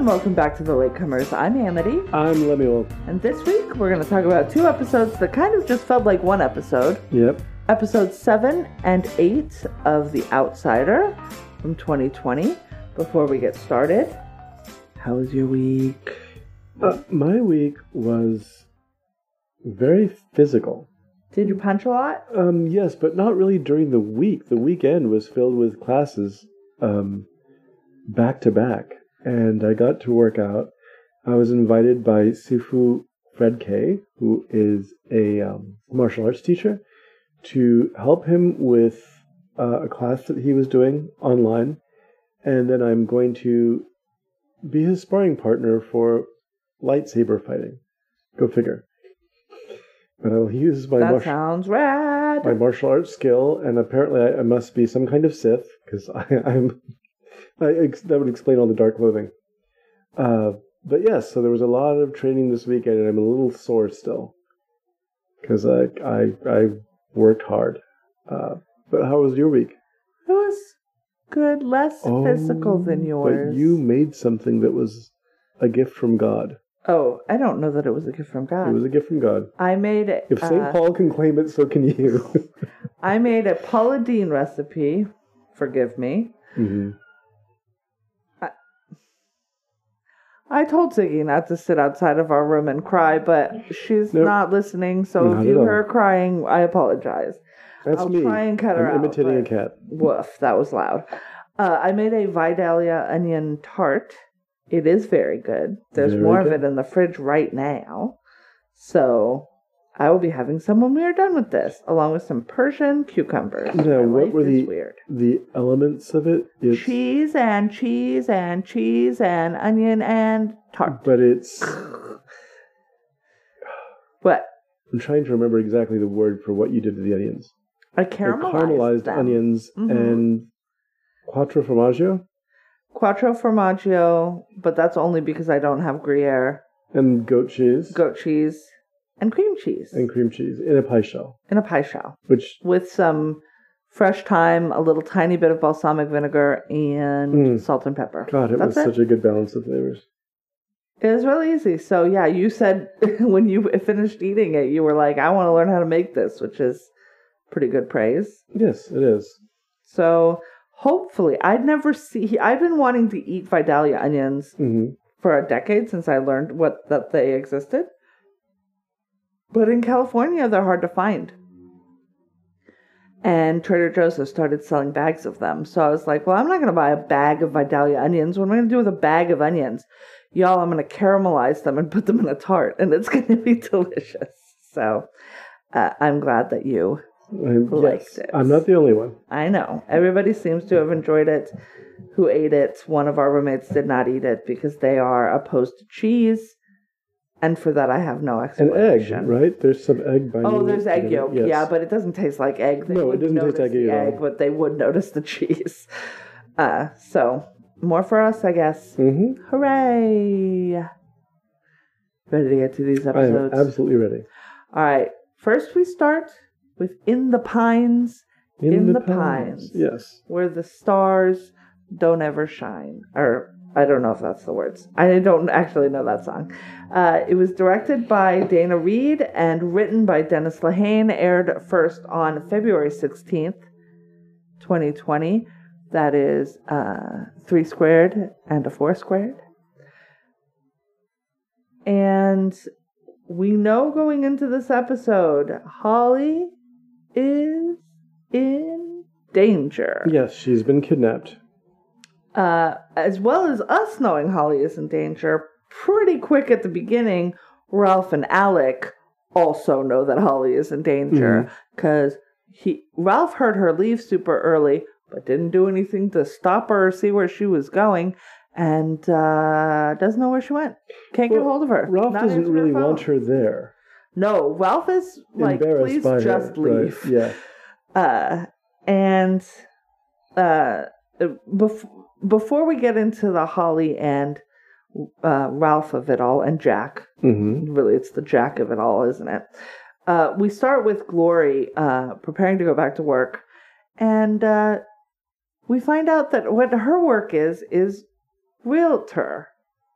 and welcome back to the Latecomers. I'm Amity, I'm Lemuel. and this week we're going to talk about two episodes that kind of just felt like one episode. Yep. Episodes 7 and 8 of The Outsider from 2020. Before we get started, how was your week? Uh, my week was very physical. Did you punch a lot? Um, yes, but not really during the week. The weekend was filled with classes, um, back to back, and I got to work out. I was invited by Sifu Fred K, who is a um, martial arts teacher, to help him with uh, a class that he was doing online, and then I'm going to be his sparring partner for lightsaber fighting. Go figure. But I will use my That martial sounds rad. my martial arts skill, and apparently I, I must be some kind of Sith because I'm. I, that would explain all the dark clothing. Uh, but yes, so there was a lot of training this weekend, and I'm a little sore still because I, I I worked hard. Uh, but how was your week? It was good, less physical than Oh, yours. But you made something that was a gift from God. Oh, I don't know that it was a gift from God. It was a gift from God. I made it. If St. uh, Paul can claim it, so can you. I made a Paula Deen recipe. Forgive me. hmm I told Ziggy not to sit outside of our room and cry, but she's Nope. not listening. So Not if you hear her crying, I apologize. That's I'll me. try and cut her I'm out, imitating a cat. Woof, that was loud. Uh, I made a Vidalia onion tart. It is very good. There's Very more of it in the fridge right now. So I will be having some when we are done with this, along with some Persian cucumbers. Now, My what life were is the weird? the elements of it? It's, cheese and cheese and cheese and onion and tart. but it's. What? I'm trying to remember exactly the word for what you did to the onions. I They're caramelized, caramelized them. onions Mhm. and quattro formaggio Quattro formaggio, but that's only because I don't have Gruyere, and goat cheese goat cheese, and cream cheese and cream cheese in a pie shell, in a pie shell which with some fresh thyme, a little tiny bit of balsamic vinegar, and Mm. salt and pepper. God, it That's was such a good balance of flavors. It was really easy. So yeah, you said when you finished eating it, you were like, "I want to learn how to make this," which is pretty good praise. Yes, it is. So hopefully, I'd never see. I've been wanting to eat Vidalia onions hmm for a decade since I learned what that they existed. But in California, they're hard to find. And Trader Joe's has started selling bags of them. So I was like, well, I'm not going to buy a bag of Vidalia onions. What am I going to do with a bag of onions? Y'all, I'm going to caramelize them and put them in a tart, and it's going to be delicious. So uh, I'm glad that you Liked yes, it. I'm not the only one. I know. Everybody seems to have enjoyed it who ate it. One of our roommates did not eat it because they are opposed to cheese. And for that, I have no explanation. An egg, right? There's some egg binding. Oh, there's egg yolk. Yes. Yeah, but it doesn't taste like egg. They No, it doesn't taste like egg egg, but they would notice the cheese. Uh, so, more for us, I guess. hmm Hooray! Ready to get to these episodes? I am episodes? absolutely ready. All right. First, we start with In the Pines. In the pines. Yes. where the stars don't ever shine. Or I don't know if that's the words. I don't actually know that song. Uh, it was directed by Daina Reid and written by Dennis Lehane. Aired first on February 16th, 2020. That is uh, three squared and a four squared. And we know going into this episode, Holly is in danger. Yes, she's been kidnapped. Uh, as well as us knowing Holly is in danger, pretty quick at the beginning, Ralph and Alec also know that Holly is in danger because he Ralph heard her leave super early, but didn't do anything to stop her or see where she was going, and uh, doesn't know where she went. Can't get hold of her. Ralph Not doesn't really want her there. No, Ralph is like, please by her, just right, leave. Yeah. Uh, and uh, bef- before we get into the Holly and uh, Ralph of it all and Jack, hmm really it's the Jack of it all, isn't it? Uh, we start with Glory uh, preparing to go back to work, and uh, we find out that what her work is is realtor.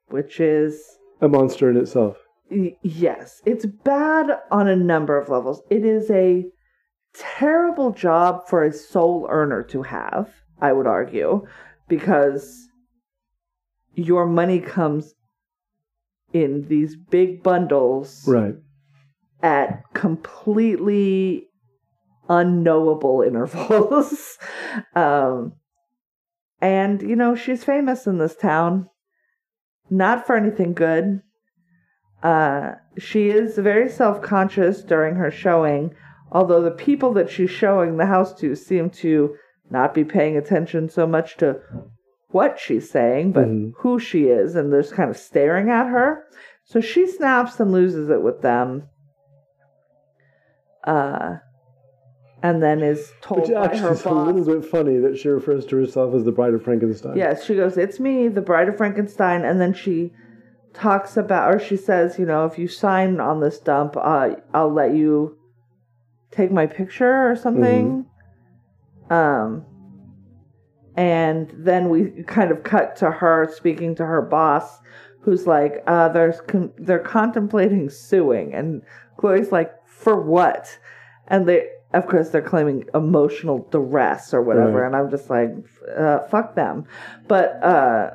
which is A monster in itself. Y- yes, it's bad on a number of levels. It is a terrible job for a sole earner to have, I would argue, because your money comes in these big bundles Right. at completely unknowable intervals. um, and, you know, she's famous in this town, not for anything good. Uh, she is very self conscious during her showing, although the people that she's showing the house to seem to not be paying attention so much to what she's saying, but Mhm. who she is, and they're just kind of staring at her. So she snaps and loses it with them. Uh, and then is told Which by her is a little bit funny that she refers to herself as the Bride of Frankenstein. Yes, she goes, It's me, the bride of Frankenstein. And then she talks about, or she says, You know, if you sign on this dump, uh, I'll let you take my picture or something. Um, and then we kind of cut to her speaking to her boss, who's like, uh, there's con- they're contemplating suing. And Chloe's like, For what? And they, of course, they're claiming emotional duress or whatever. Right. And I'm just like, uh, fuck them. But, uh,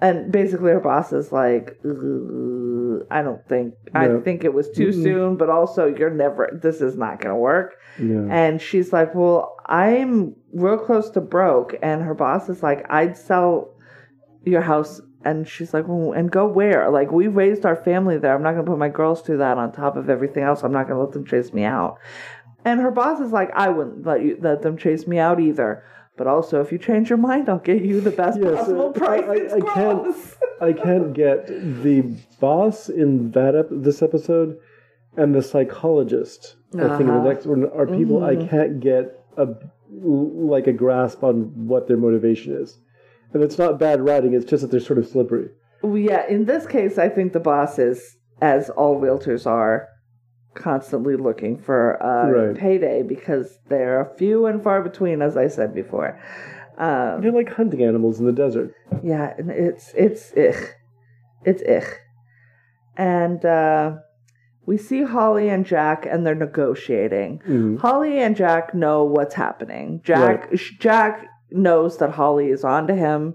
and basically her boss is like, I don't think, I think it was too Mm-mm. soon, but also you're never, this is not going to work. Yeah. And she's like, Well, I'm real close to broke. And her boss is like, I'd sell your house. And she's like, Well, and go where? Like, we raised our family there. I'm not going to put my girls through that on top of everything else. I'm not going to let them chase me out. And her boss is like, I wouldn't let you let them chase me out either. But also, if you change your mind, I'll get you the best Yes, possible uh, price. I- It's I can't- I can't get the boss in that ep- this episode and the psychologist. I think in Uh-huh. the next one are people I Mhm. can't get a like a grasp on what their motivation is. And it's not bad writing; it's just that they're sort of slippery. Well, yeah, in this case, I think the boss is, as all realtors are, constantly looking for a Right. payday because they're few and far between, as I said before. Um, They're like hunting animals in the desert. yeah, and it's it's ich, it's ich, and uh, we see Holly and Jack, and they're negotiating. Mhm. Holly and Jack know what's happening. Jack Jack knows that Holly is onto him.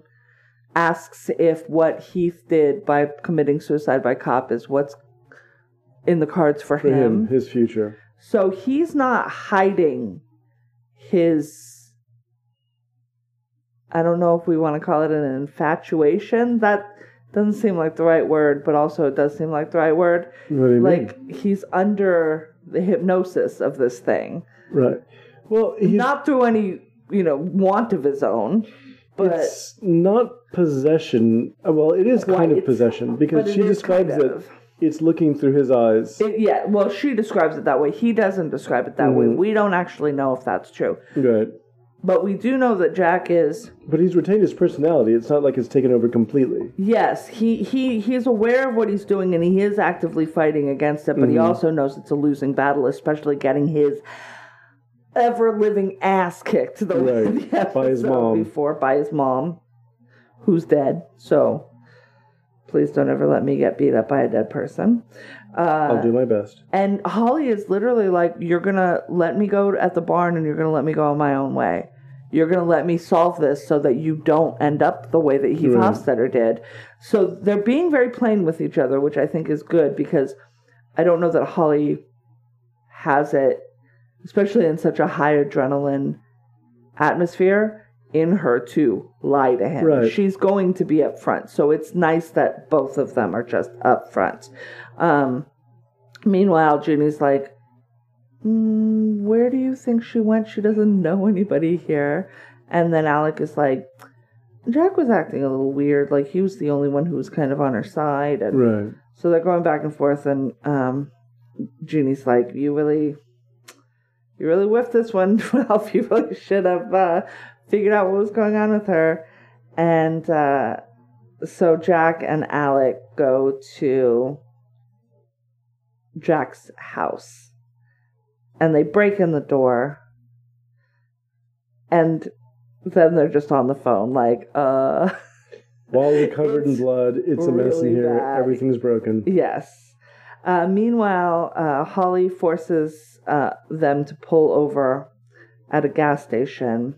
Asks if what Heath did by committing suicide by cop is what's in the cards for, For him, him. his future. So he's not hiding his. I don't know if we want to call it an infatuation. That doesn't seem like the right word, but also it does seem like the right word. You mean? Like he's under the hypnosis of this thing Right. Well, he's, not through any you know want of his own but it's not possession. uh, Well, it is kind of possession because she describes kind it. It's looking through his eyes. It- yeah well she describes it that way he doesn't describe it that way Mhm. we don't actually know if that's true right. But we do know that jack is But he's retained his personality. It's not like it's taken over completely. yes he he he's aware of what he's doing and he is actively fighting against it but he Mhm. also knows it's a losing battle especially getting his ever living ass kicked the Right, the by his episode mom. before by his mom who's dead so please don't ever let me get beat up by a dead person uh, I'll do my best. And Holly is literally like, You're gonna let me go at the barn and you're gonna let me go on my own way. You're gonna let me solve this so that you don't end up the way that Heath. Hofstadter did. So they're being very plain with each other, which I think is good because I don't know that Holly has it, especially in such a high adrenaline atmosphere, in her to lie to him. Right. She's going to be up front. So it's nice that both of them are just up front. Um, meanwhile, Ginny's like, mm, Where do you think she went? She doesn't know anybody here. And then Alec is like, Jack was acting a little weird. Like he was the only one who was kind of on her side. And Right. so they're going back and forth. And um, Jeannie's like, You really. You really whiffed this one, Ralph. You really should have uh, figured out what was going on with her. And uh, so Jack and Alec go to Jack's house and they break in the door and then they're just on the phone like uh Walls are covered in blood. It's a mess in here. bad. Everything's broken. Yes. Uh, meanwhile, uh, Holly forces uh, them to pull over at a gas station,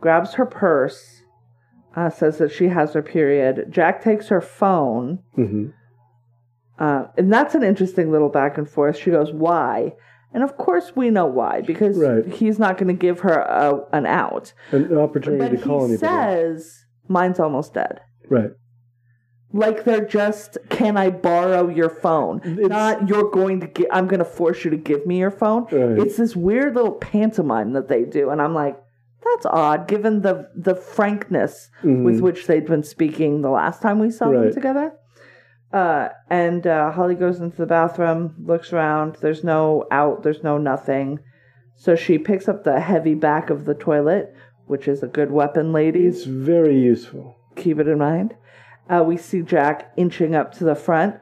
grabs her purse, uh, says that she has her period. Jack takes her phone, hmm uh, and that's an interesting little back and forth. She goes, Why? And of course, we know why, because Right. he's not going to give her a, an out. An opportunity But to call he anybody. says, Mine's almost dead. right. Like they're just, can I borrow your phone? It's- Not you're going to get. I'm going to force you to give me your phone. Right. It's this weird little pantomime that they do, and I'm like, that's odd, given the the frankness Mhm. with which they'd been speaking the last time we saw them together. Uh, and uh, Holly goes into the bathroom, looks around. There's no out. There's no nothing. So she picks up the heavy back of the toilet, which is a good weapon, ladies It's very useful. keep it in mind. Uh, we see Jack inching up to the front,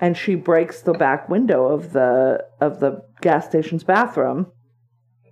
and she breaks the back window of the of the gas station's bathroom.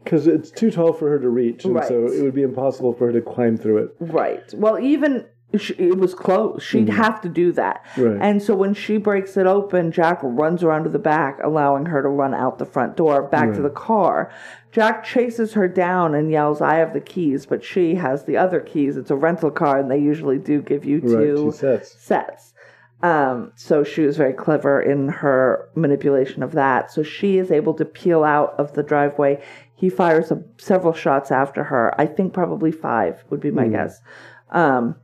Because it's too tall for her to reach, and so it would be impossible for her to climb through it. Right. Well, even she, it was closed. She'd have to do that. Right. And so when she breaks it open, Jack runs around to the back, allowing her to run out the front door back to the car. Jack chases her down and yells, "I have the keys," but she has the other keys. It's a rental car, and they usually do give you two Right, sets. sets. Um, so she was very clever in her manipulation of that. So she is able to peel out of the driveway. He fires a, several shots after her. I think probably five would be my guess. Um,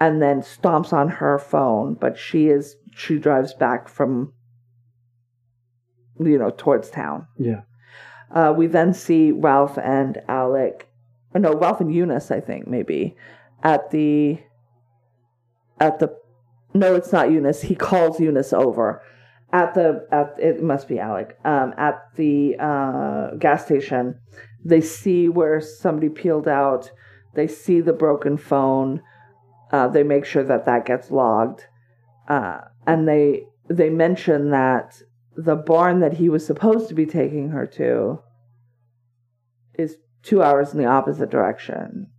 and then stomps on her phone, but she is she drives back from you know towards town. Yeah. Uh, we then see Ralph and Alec, uh, no, Ralph and Yunis, I think maybe, at the, at the, no, it's not Yunis. He calls Yunis over at the at it must be Alec um, at the uh, gas station. They see where somebody peeled out. They see the broken phone. Uh, they make sure that that gets logged, uh, and they they mention that the barn that he was supposed to be taking her to is two hours in the opposite direction.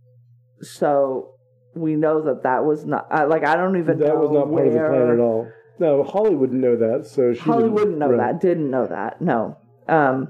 So we know that that was not like I don't even That know was not part of the plan at all. No, Holly wouldn't know that, so she Holly didn't- wouldn't know right. that, didn't know that, no. Um,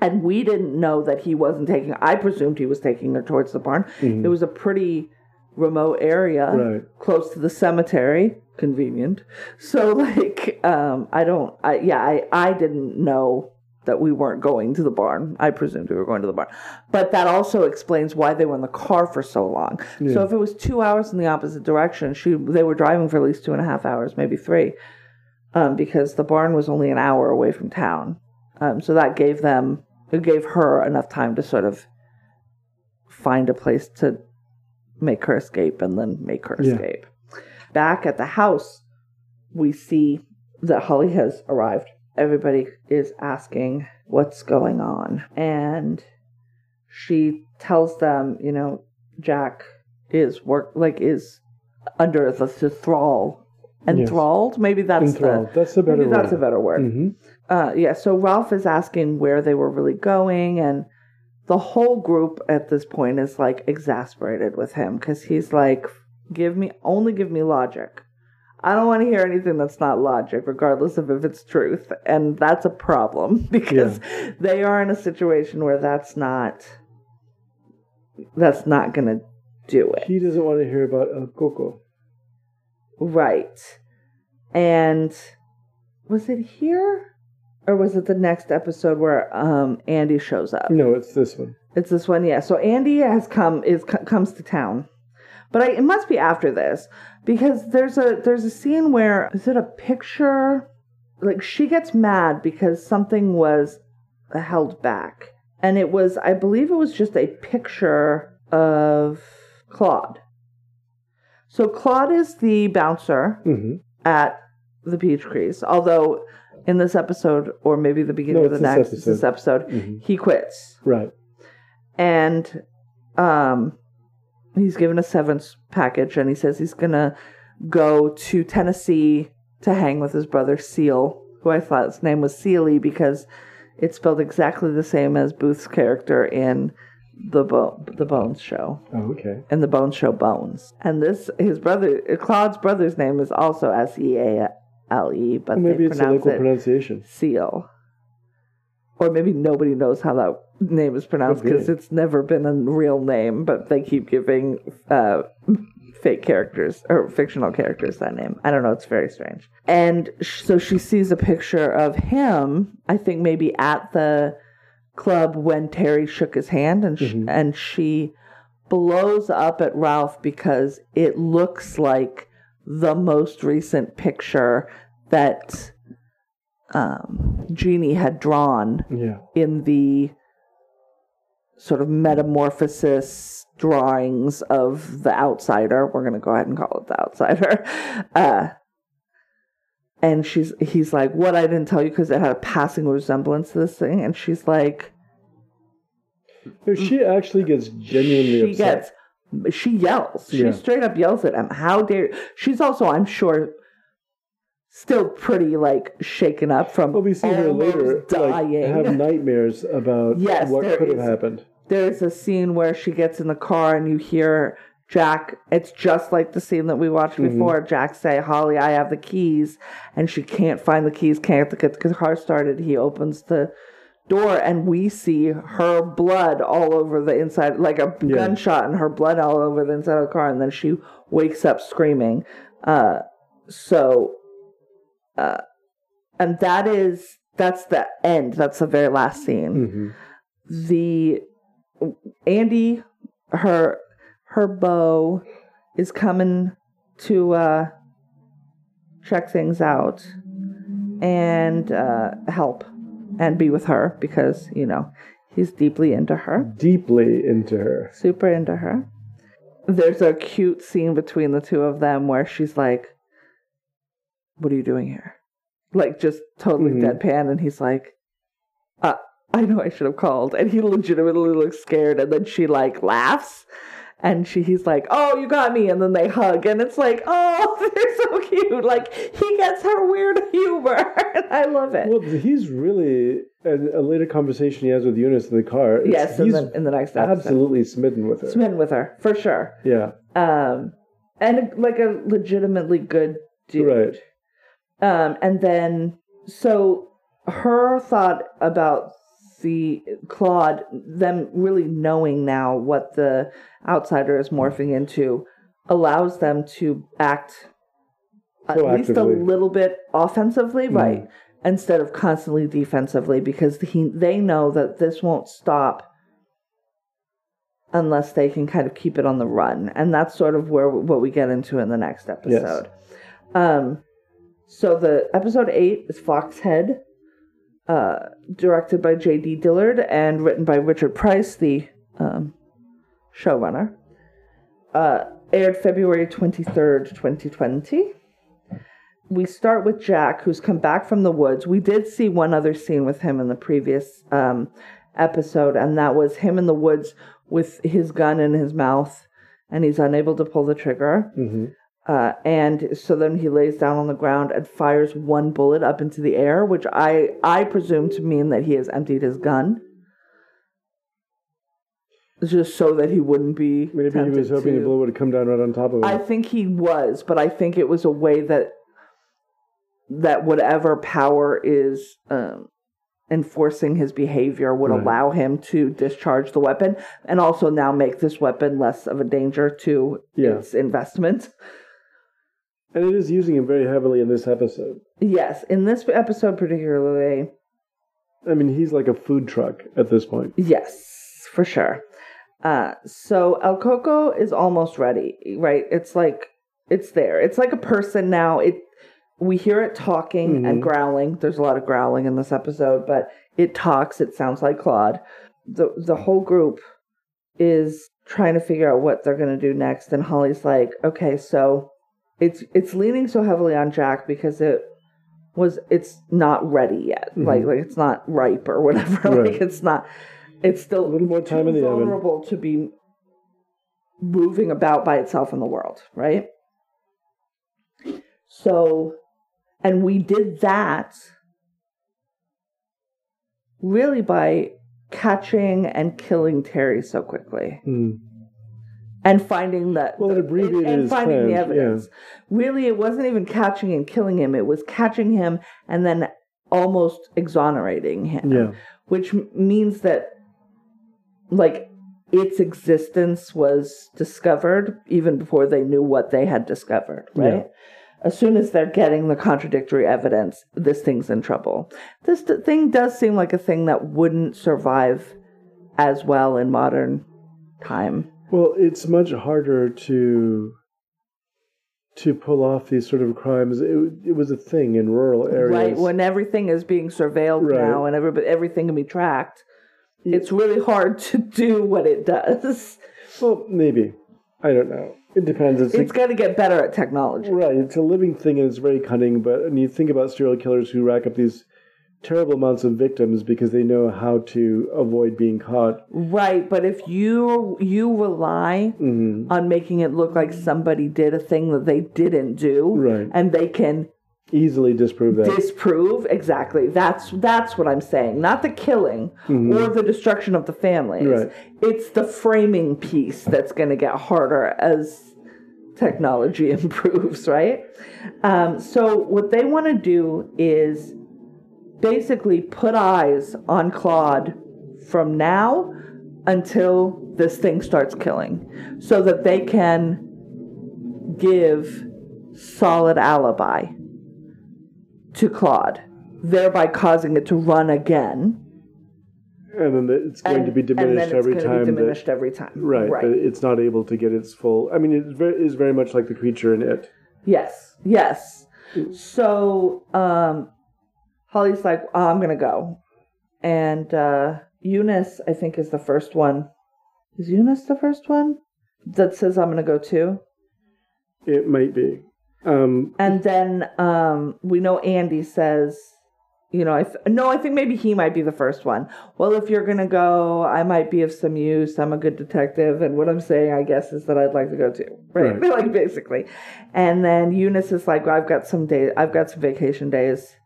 and we didn't know that he wasn't taking. I presumed he was taking her towards the barn. Mhm. It was a pretty remote area, Right. close to the cemetery. Convenient. So, like, um, I don't. I yeah, I I didn't know that we weren't going to the barn. I presumed we were going to the barn, but that also explains why they were in the car for so long. So if it was two hours in the opposite direction, she they were driving for at least two and a half hours, maybe three, um, because the barn was only an hour away from town. Um, so that gave them it gave her enough time to sort of find a place to make her escape and then make her Yeah. escape. Back at the house, we see that Holly has arrived. Everybody is asking what's going on. And she tells them, you know, Jack is work like is under the, the thrall. Enthralled? Maybe that's Enthralled. the That's a better maybe that's a word. better word. hmm Uh, yeah, so Ralph is asking where they were really going, and the whole group at this point is like exasperated with him because he's like, "Give me only give me logic. I don't want to hear anything that's not logic, regardless of if it's truth." And that's a problem because they are in a situation where that's not that's not going to do it. He doesn't want to hear about El Coco. Right. And was it here? Or was it the next episode where um Andy shows up? No, it's this one. It's this one, yeah. So Andy has come is co- comes to town, but I, it must be after this because there's a there's a scene where is it a picture? Like she gets mad because something was held back, and it was I believe it was just a picture of Claude. So Claude is the bouncer hmm at the Peach Crease, although in this episode or maybe the beginning No, of the it's this next this episode Mhm. he quits Right. and um he's given a severance package and he says he's gonna go to Tennessee to hang with his brother Seal, who I thought his name was Sealy because it's spelled exactly the same as Booth's character in the Bo- the Bones show Oh, okay. and the Bones show Bones. And this his brother Claude's brother's name is also S E A L E, but Well, maybe they it's a local it pronunciation. Seal. Or maybe nobody knows how that name is pronounced because it's never been a real name, but they keep giving uh, fake characters or fictional characters that name. I don't know. It's very strange. And sh- so she sees a picture of him, I think maybe at the club when Terry shook his hand, and, sh- and she blows up at Ralph because it looks like the most recent picture that um, Jeannie had drawn Yeah. in the sort of metamorphosis drawings of the outsider. We're gonna go ahead and call it the outsider. Uh, and she's he's like, "What? I didn't tell you because it had a passing resemblance to this thing." And she's like, she actually gets genuinely "She upset. gets, she yells. She Yeah. straight up yells at him. How dare?" She's also, I'm sure. Still pretty like shaken up from well, we see her later like, dying. have nightmares about Yes, what could have happened. There's a scene where she gets in the car and you hear Jack. It's just like the scene that we watched Mm-hmm. before. Jack say, "Holly, I have the keys," and she can't find the keys. Can't get the car started. He opens the door and we see her blood all over the inside, like a Yeah. gunshot, and her blood all over the inside of the car. And then she wakes up screaming. Uh, so, uh, and that is that's the end. That's the very last scene hmm the Andy her her beau is coming to uh check things out and uh help and be with her because you know he's deeply into her Deeply into her. super into her there's a cute scene between the two of them where she's like what are you doing here like just totally Mhm. deadpan and he's like uh, i know i should have called and he legitimately looks scared and then she like laughs and she he's like oh you got me and then they hug and it's like oh they're so cute like he gets her weird humor and i love it Well, he's really a, a later conversation he has with Yunis in the car. yes in the, in the next episode absolutely smitten with her. smitten with her for sure Yeah, um, and like a legitimately good dude. right. Um, and then so her thought about the Claude, them really knowing now what the outsider is morphing into, allows them to act at least a little bit offensively, Mhm. right? Instead of constantly defensively, because he, they know that this won't stop unless they can kind of keep it on the run, and that's sort of where what we get into in the next episode. Um, so the episode eight is Foxhead, uh, directed by J.D. Dillard and written by Richard Price, the um, showrunner. Uh, aired February twenty third, twenty twenty. We start with Jack, who's come back from the woods. We did see one other scene with him in the previous um, episode, and that was him in the woods with his gun in his mouth, and he's unable to pull the trigger. hmm Uh, and so then he lays down on the ground and fires one bullet up into the air, which I I presume to mean that he has emptied his gun, just so that he wouldn't be. Maybe he was hoping to- the bullet would come down right on top of him. I think he was, but I think it was a way that that whatever power is um, enforcing his behavior would Right. allow him to discharge the weapon, and also now make this weapon less of a danger to Yeah. its investment. And it is using him very heavily in this episode. Yes, in this episode particularly, I mean, he's like a food truck at this point. yes, for sure. Uh, so El Coco is almost ready, right? It's like it's there. It's like a person now. It we hear it talking and Mhm. growling. There's a lot of growling in this episode, but it talks. It sounds like Claude. the The whole group is trying to figure out what they're going to do next, and Holly's like, "Okay, so it's it's leaning so heavily on Jack because it was it's not ready yet. Mhm. Like like it's not ripe or whatever. Right. like it's not. It's still A little more time in the oven. vulnerable to be moving about by itself in the world, right? So, and we did that really by catching and killing Terry so quickly Mm. And finding that Well, abbreviated and his finding the plans, yeah. evidence. Really, it wasn't even catching and killing him; it was catching him and then almost exonerating him. Yeah. which m- means that like its existence was discovered even before they knew what they had discovered right Yeah. as soon as they're getting the contradictory evidence this thing's in trouble this d- thing does seem like a thing that wouldn't survive as well in modern time Well, it's much harder to to pull off these sort of crimes. It, it was a thing in rural areas. right when everything is being surveilled Right. now and everybody, everything can be tracked it's really hard to do what it does well, maybe. I don't know. It depends. It's, it's got to get better at technology right. It's a living thing and it's very cunning. But when you think about serial killers who rack up these terrible amounts of victims because they know how to avoid being caught. Right, but if you you rely hmm on making it look like somebody did a thing that they didn't do, Right. and they can Easily disprove that. disprove exactly. That's that's what I'm saying. Not the killing or the destruction of the families. Mm-hmm. Right. It's the framing piece that's going to get harder as technology improves. Right. Um, so what they want to do is basically put eyes on Claude from now until this thing starts killing so that they can give solid alibi to Claude, thereby causing it to run again. and then the- it's going and, to be diminished it's every going to time. be that- diminished every time. right. Right. it's not able to get its full. I mean, it is very, very much like the creature in it. Yes. Yes. So um Holly's like, oh, I'm gonna go. And uh Yunis, I think, is the first one. Is Yunis the first one? That says I'm gonna go too. It might be. Um, And then um we know Andy says you know, I th- no, I think maybe he might be the first one. Well, if you're gonna go, I might be of some use. I'm a good detective, and what I'm saying, I guess, is that I'd like to go too, right? Right. like basically. And then Yunis is like, I've got some days, I've got some vacation days.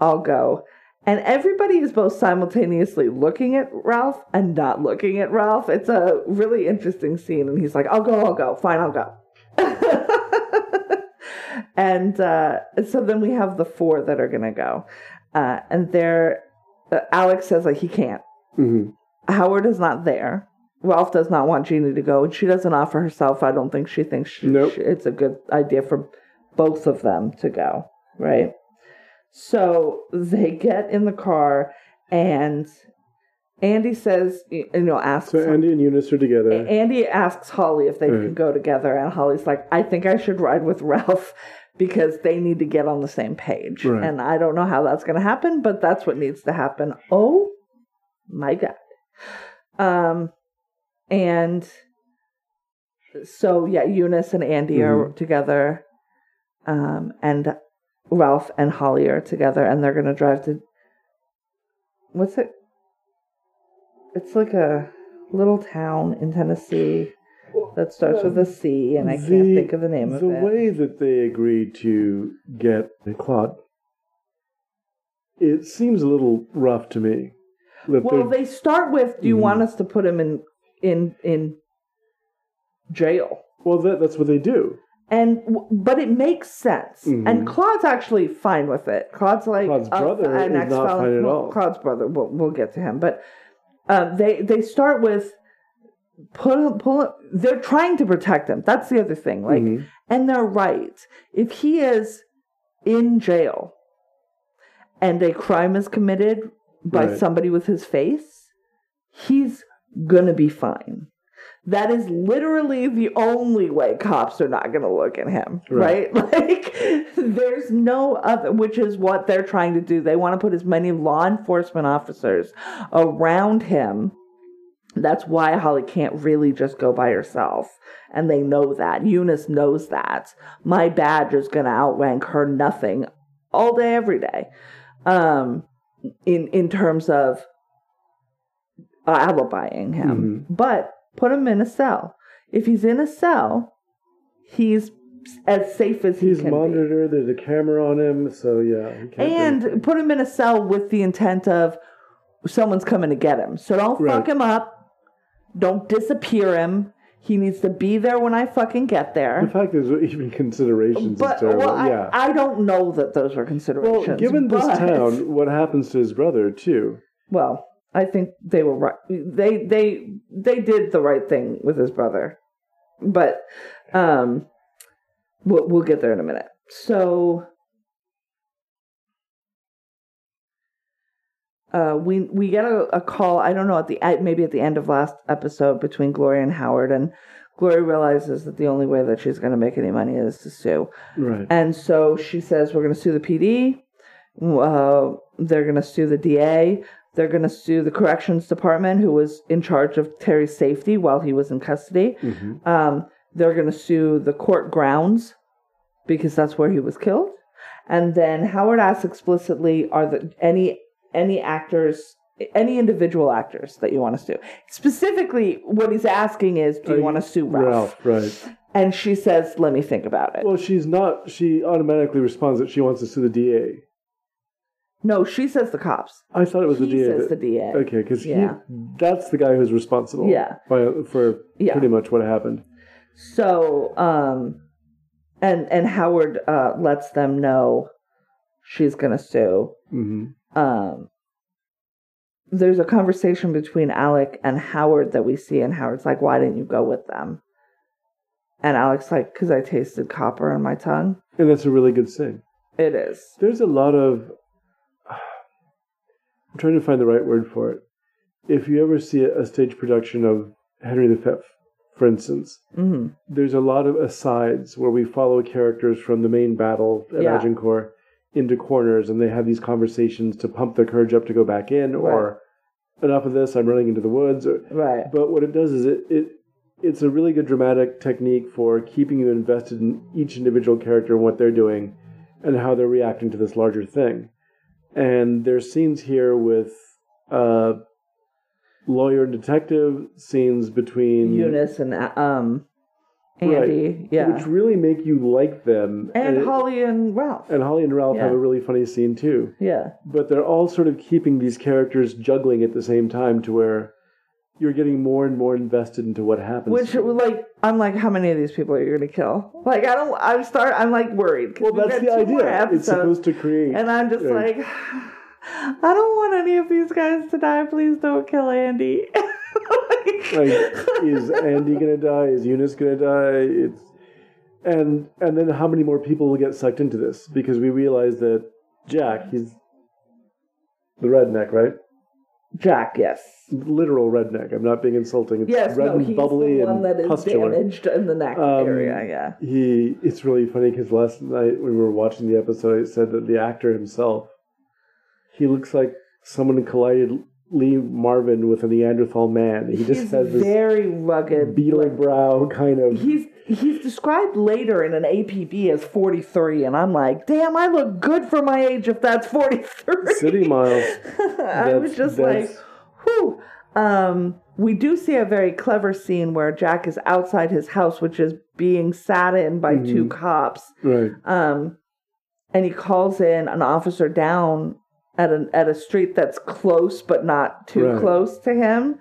I'll go. And everybody is both simultaneously looking at Ralph and not looking at Ralph. It's a really interesting scene, and he's like, "I'll go, I'll go, fine, I'll go." and uh, so then we have the four that are gonna go, uh, and they're uh, Alex says like he can't. mhm. Howard is not there. Ralph does not want Jeannie to go, and she doesn't offer herself. I don't think she thinks she, Nope. she- it's a good idea for both of them to go, right? So they get in the car, and Andy says, you know, asks So Andy and Yunis are together. Andy asks Holly if they Right. can go together, and Holly's like, I think I should ride with Ralph because they need to get on the same page. Right. And I don't know how that's going to happen, but that's what needs to happen. Oh my God. Um, and so, yeah, Yunis and Andy are Mm-hmm. together, um, and Ralph and Holly are together, and they're going to drive to what's it? It's like a little town in Tennessee that starts with a C, and I can't think of the name of it. the way that they agreed to get Claude, it seems a little rough to me. Well, they're- start with, "Do you Mhm. want us to put him in in in jail?" well, that, that's what they do. And but it makes sense, Mhm. and Claude's actually fine with it. Claude's like Claude's uh, brother an is not fine at all. Claude's brother, we'll we'll get to him, but um, they they start with him, pull They're trying to protect him. That's the other thing. Like, Mhm. and they're right. If he is in jail and a crime is committed by Right. somebody with his face, he's gonna be fine. That is literally the only way cops are not gonna look at him, right? Right. Like, there's no other, which is what they're trying to do. They want to put as many law enforcement officers around him. That's why Holly can't really just go by herself. And they know that. Yunis knows that. My badge is going to outrank her nothing all day, every day. Um, in, in terms of uh, alibying him. But put him in a cell. If he's in a cell, he's as safe as he He's can be. monitored. There's a camera on him, so yeah. he can't And put him in a cell with the intent of someone's coming to get him. So don't fuck him up. Don't disappear him. He needs to be there when I fucking get The there. fact there's even considerations But is terrible. well, I, yeah. I don't know that those were considerations. well, given this town, what happens to his brother too? well, I think they were right. They they they did the right thing with his brother, but um, we'll we'll get there in a minute. So. Uh, we we get a, a call. I don't know at the maybe at the end of last episode between Gloria and Howard, and Gloria realizes that the only way that she's going to make any money is to sue. Right. And so she says, We're going to sue the PD. Uh, they're going to sue the DA. They're going to sue the corrections department, who was in charge of Terry's safety while he was in custody. hmm Um, they're going to sue the court grounds because that's where he was killed. And then Howard asks explicitly, "Are there any any actors, any individual actors that you want to sue?" Specifically, what he's asking is, "Do you you- want to sue Ralph?" Ralph, right. And she says, "Let me think about it." Well, she's not. She automatically responds that she wants to sue the DA. No, she says the cops. I thought it was he the DA. says the DA. Okay, because Yeah. that's the guy who's responsible. Yeah. by, for Yeah. pretty much what happened. So, um, and and Howard uh, lets them know she's gonna sue. hmm Um, there's a conversation between Alec and Howard that we see, and Howard's like, "Why didn't you go with them?" And Alec's like, "Cause I tasted copper on my tongue." And that's a really good thing. It is. There's a lot of. I'm trying to find the right word for it. If you ever see a, a stage production of Henry V, for instance, hmm there's a lot of asides where we follow characters from the main battle at Yeah. Agincourt into corners, and they have these conversations to pump their courage up to go back in, or enough of this, I'm running into the woods. Or, Right. but what it does is it, it it's a really good dramatic technique for keeping you invested in each individual character and what they're doing and how they're reacting to this larger thing. And there's scenes here with uh, lawyer and detective, scenes between Yunis and uh, um, Andy, yeah, which really make you like them. and it- Holly and Ralph, and Holly and Ralph have a really funny scene too. yeah, But they're all sort of keeping these characters juggling at the same time to where you're getting more and more invested into what happens. which like I'm like, how many of these people are you gonna kill? Like I don't. I start. I'm like worried. well, that's the idea. It's supposed to create. And I'm just Yeah. like, I don't want any of these guys to die. Please don't kill Andy. like, is Andy gonna die? Is Yunis gonna die? It's and and then how many more people will get sucked into this? Because we realize that Jack, he's the redneck, right? Jack, yes. Literal redneck. I'm not being insulting. It's Yes, red no, and bubbly and that is pustular. damaged in the neck Um, area, yeah. He, it's really funny because last night when we were watching the episode, it said that the actor himself, he looks like someone collided Lee Marvin with a Neanderthal man. He just he's has this very rugged. beetle brow kind of. he's he's described later in an APB as 43, and I'm like, damn, I look good for my age if that's 43. City miles. I was That's- just like, whew. Um, we do see a very clever scene where Jack is outside his house, which is being sat in by two Mhm. cops. Right. Um, and he calls in an officer down at an at a street that's close but not too Right. close to him.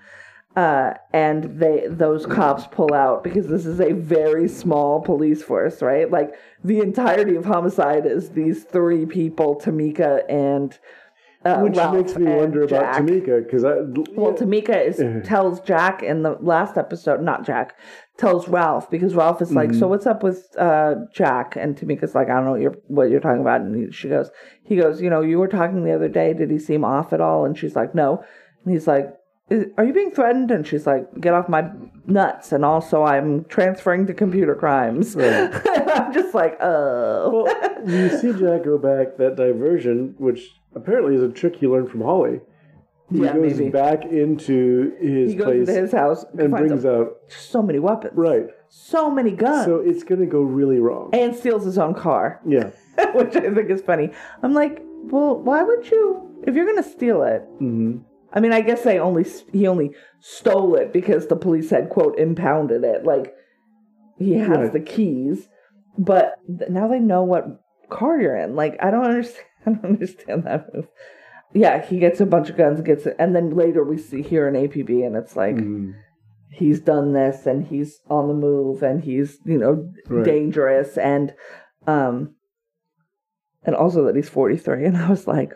Uh, and they those cops pull out because this is a very small police force, right? Like the entirety of homicide is these three people, Tamika and uh, Which Ralph makes me and wonder about Tamika because I. Well, Tamika is tells Jack in the last episode, not Jack, tells Ralph because Ralph is like, Mhm. "So what's up with uh, Jack?" And Tamika's like, "I don't know what you're what you're talking about." And he, she goes, "He goes, you know, you were talking the other day. Did he seem off at all?" And she's like, "No." And he's like, "Are you being threatened?" And she's like, "Get off my nuts!" And also, I'm transferring to computer crimes. Right. I'm just like, "Oh." well, you see Jack go back that diversion, which apparently is a trick he learned from Holly. He Yeah, goes maybe. back into his he goes place into his house and brings out so many weapons, right. So many guns, So it's going to go really wrong. and steals his own car. Yeah. which I think is funny. I'm like, well, why would you? If you're gonna steal it, hmm I mean, I guess they only he only stole it because the police had quote impounded it. Like he has Right. the keys, but th- now they know what car you're in. Like I don't understand. I don't understand that move. yeah, he gets a bunch of guns, gets it, and then later we see here an APB, and it's like Mhm. he's done this, and he's on the move, and he's you know Right. dangerous, and um, and also that he's forty three, and I was like,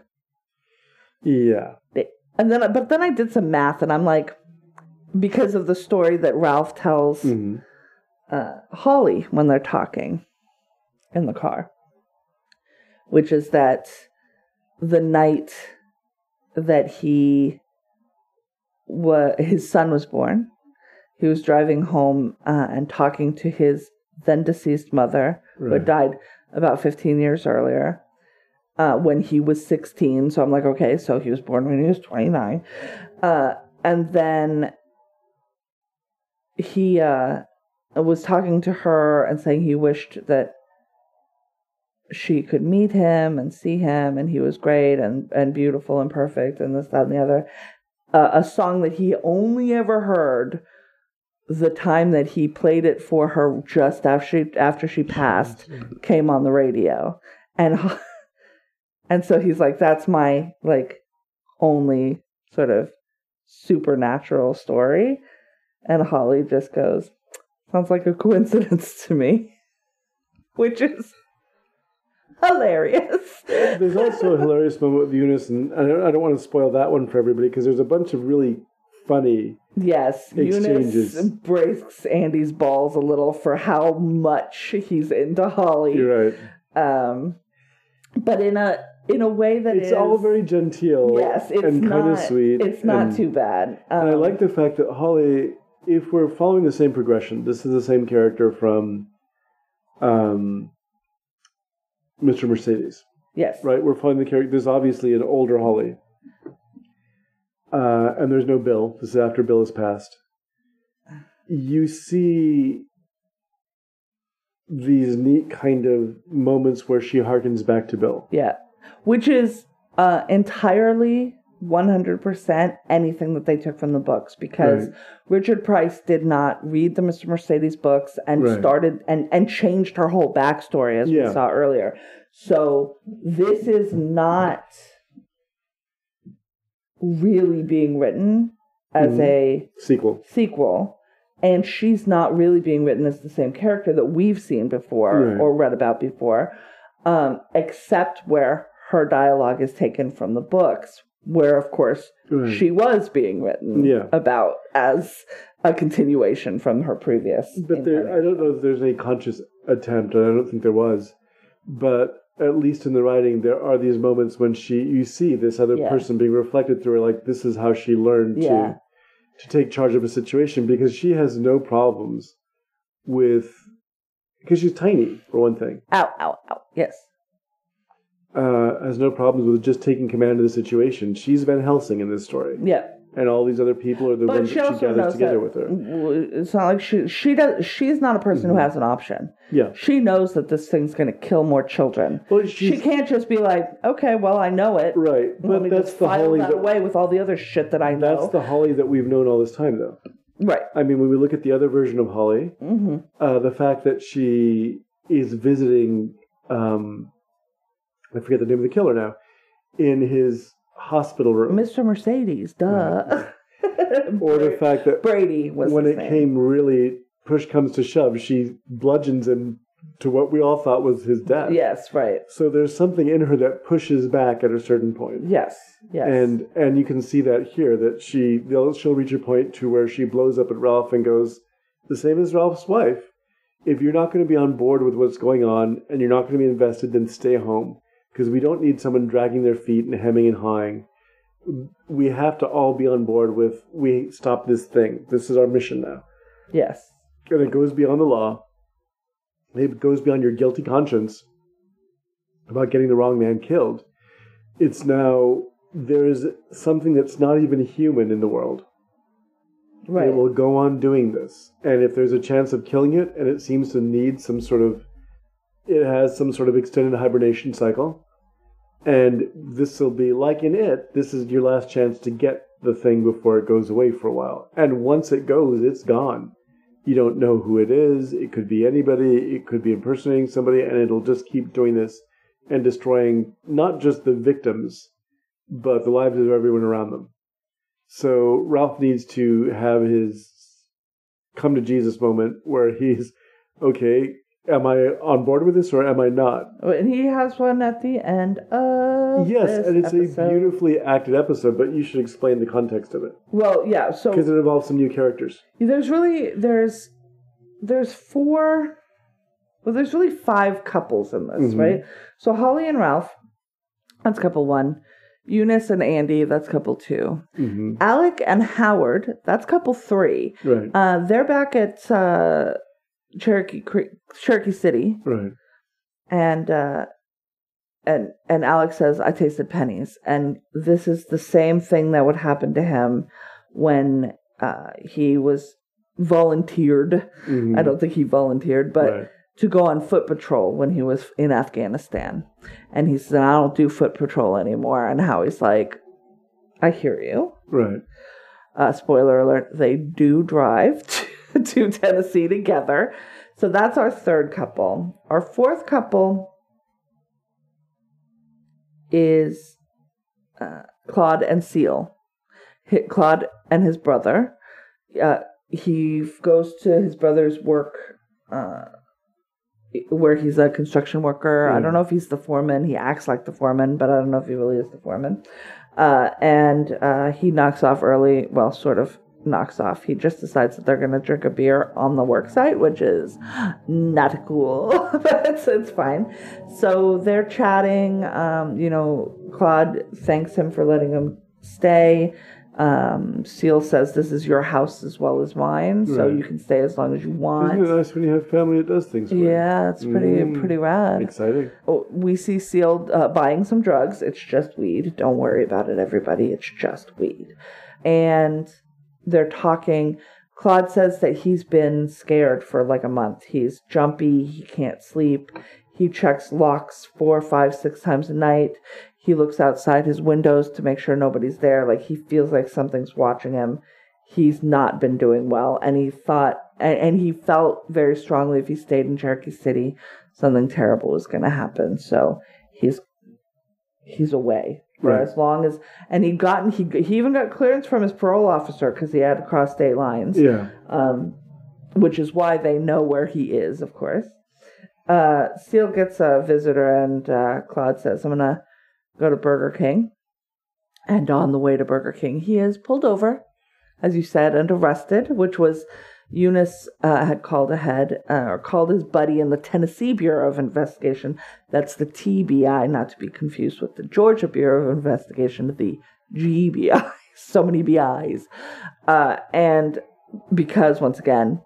Yeah. and then but then I did some math, and I'm like, because of the story that Ralph tells Mhm. uh, Holly when they're talking in the car, which is that the night that he was his son was born, he was driving home uh, and talking to his then deceased mother, who had died about 15 years earlier. Uh, when he was 16, so I'm like, okay, so he was born when he was 29, uh, and then he uh, was talking to her and saying he wished that she could meet him and see him and he was great and, and beautiful and perfect and this that and the other. Uh, a song that he only ever heard the time that he played it for her just after she after she passed came on the radio. And and so he's like that's my like only sort of supernatural story. And Holly just goes, sounds like a coincidence to me, which is hilarious. There's also a hilarious moment with Yunis, and I don't, I don't want to spoil that one for everybody because there's a bunch of really funny. yes, Yunis breaks Andy's balls a little for how much he's into Holly, You're right. um, but in a in a way that It's is- all very genteel yes, it's and kind of sweet. It's not and- too bad. And I Um, like the fact that Holly, if we're following the same progression, this is the same character from um, Mr. Mercedes, yes, right? We're following the character. There's obviously an older Holly. Uh, and there's no Bill. This is after Bill has passed. You see these neat kind of moments where she harkens back to Bill. Yeah. Which is uh, entirely 100% anything that they took from the books because Right. Richard Price did not read the Mr. Mercedes books and Right. started and, and changed her whole backstory as Yeah. we saw earlier. So this is not really being written as Mhm. a Sequel. sequel and she's not really being written as the same character that we've seen before Right. or read about before um, except where her dialogue is taken from the books where of course Right. she was being written Yeah. about as a continuation from her previous But there, I don't know if there's any conscious attempt, and I don't think there was. But at least in the writing, there are these moments when she, you see this other Yeah. person being reflected through her, like this is how she learned Yeah. to to take charge of a situation because she has no problems with because she's tiny for one thing. ow ow ow yes Uh, has no problems with just taking command of the situation. She's Van Helsing in this story, yeah and all these other people are the but ones she that she gathers together with her. it's not like she she does she's not a person Mhm. who has an option Yeah, she knows that this thing's going to kill more children well, she can't just be like okay well i know it right, but that's the Holly that that away with all the other shit that I know. That's the Holly that we've known all this time, though. right. I mean, when we look at the other version of Holly, hmm uh, the fact that she is visiting, um, I forget the name of the killer now, in his hospital room, Mr. Mercedes, duh. or the fact that Brady was when it name. came really push comes to shove, she bludgeons him to what we all thought was his death. Yes, right. So there's something in her that pushes back at a certain point. Yes, yes. And and you can see that here that she she'll reach a point to where she blows up at Ralph and goes the same as Ralph's wife. If you're not going to be on board with what's going on and you're not going to be invested, then stay home because we don't need someone dragging their feet and hemming and hawing. We have to all be on board with we stop this thing. This is our mission now, yes. and it goes beyond the law. It goes beyond your guilty conscience about getting the wrong man killed. It's now there is something that's not even human in the world. Right. It will go on doing this. And if there's a chance of killing it and it seems to need some sort of it has some sort of extended hibernation cycle. And this will be like in it, this is your last chance to get the thing before it goes away for a while. And once it goes, it's gone. You don't know who it is. It could be anybody. It could be impersonating somebody, and it'll just keep doing this and destroying not just the victims but the lives of everyone around them. So Ralph needs to have his come to Jesus moment where he's okay. Am I on board with this or am I not? And he has one at the end of Yes, and it's episode. a beautifully acted episode, but you should explain the context of it Well, yeah. So because it involves some new characters. there's really there's there's four well there's really five couples in this Mhm. right so holly and ralph that's couple one yunis and andy that's couple two hmm alec and howard that's couple three Right, uh, they're back at uh, cherokee creek cherokee city right. and uh, and and alex says i tasted pennies and this is the same thing that would happen to him when uh, he was volunteered Mhm. I don't think he volunteered, but right. to go on foot patrol when he was in Afghanistan. And he said, I don't do foot patrol anymore. And how he's like, I hear you. right. Uh, spoiler alert, they do drive to, Tennessee together. So that's our third couple. Our fourth couple is uh, Claude and Seal. Claude and his brother. Uh, he goes to his brother's work uh, where he's a construction worker. I Mm. don't know if he's the foreman. He acts like the foreman, but I don't know if he really is the foreman. Uh, and uh, he knocks off early. Well, sort of knocks off. He just decides that they're going to drink a beer on the work site, which is not cool, but it's, it's fine. So they're chatting. Um, you know, Claude thanks him for letting him stay. Um, Seal says this is your house as well as mine, so you can stay as long as you want. Isn't it nice when you have family that does things for you? Yeah, it's pretty Mm. pretty rad. Exciting. Oh, we see Seal uh, buying some drugs. It's just weed. Don't worry about it, everybody. It's just weed. And they're talking. Claude says that he's been scared for like a month. He's jumpy. He can't sleep. He checks locks four, five, six times a night. He looks outside his windows to make sure nobody's there. Like he feels like something's watching him. He's not been doing well. And he thought, and, and he felt very strongly if he stayed in Cherokee City, something terrible was going to happen. So he's he's away Right. as long as, and he gotten he he even got clearance from his parole officer because he had to cross state lines, Yeah. um, which is why they know where he is, of course. Uh, Seal gets a visitor, and uh, Claude says, "I'm gonna go to Burger King." And on the way to Burger King, he is pulled over, as you said, and arrested, which was Yunis uh, had called ahead uh, or called his buddy in the Tennessee Bureau of Investigation. That's the TBI, not to be confused with the Georgia Bureau of Investigation, the GBI. so many BIs. Uh, and because, once again,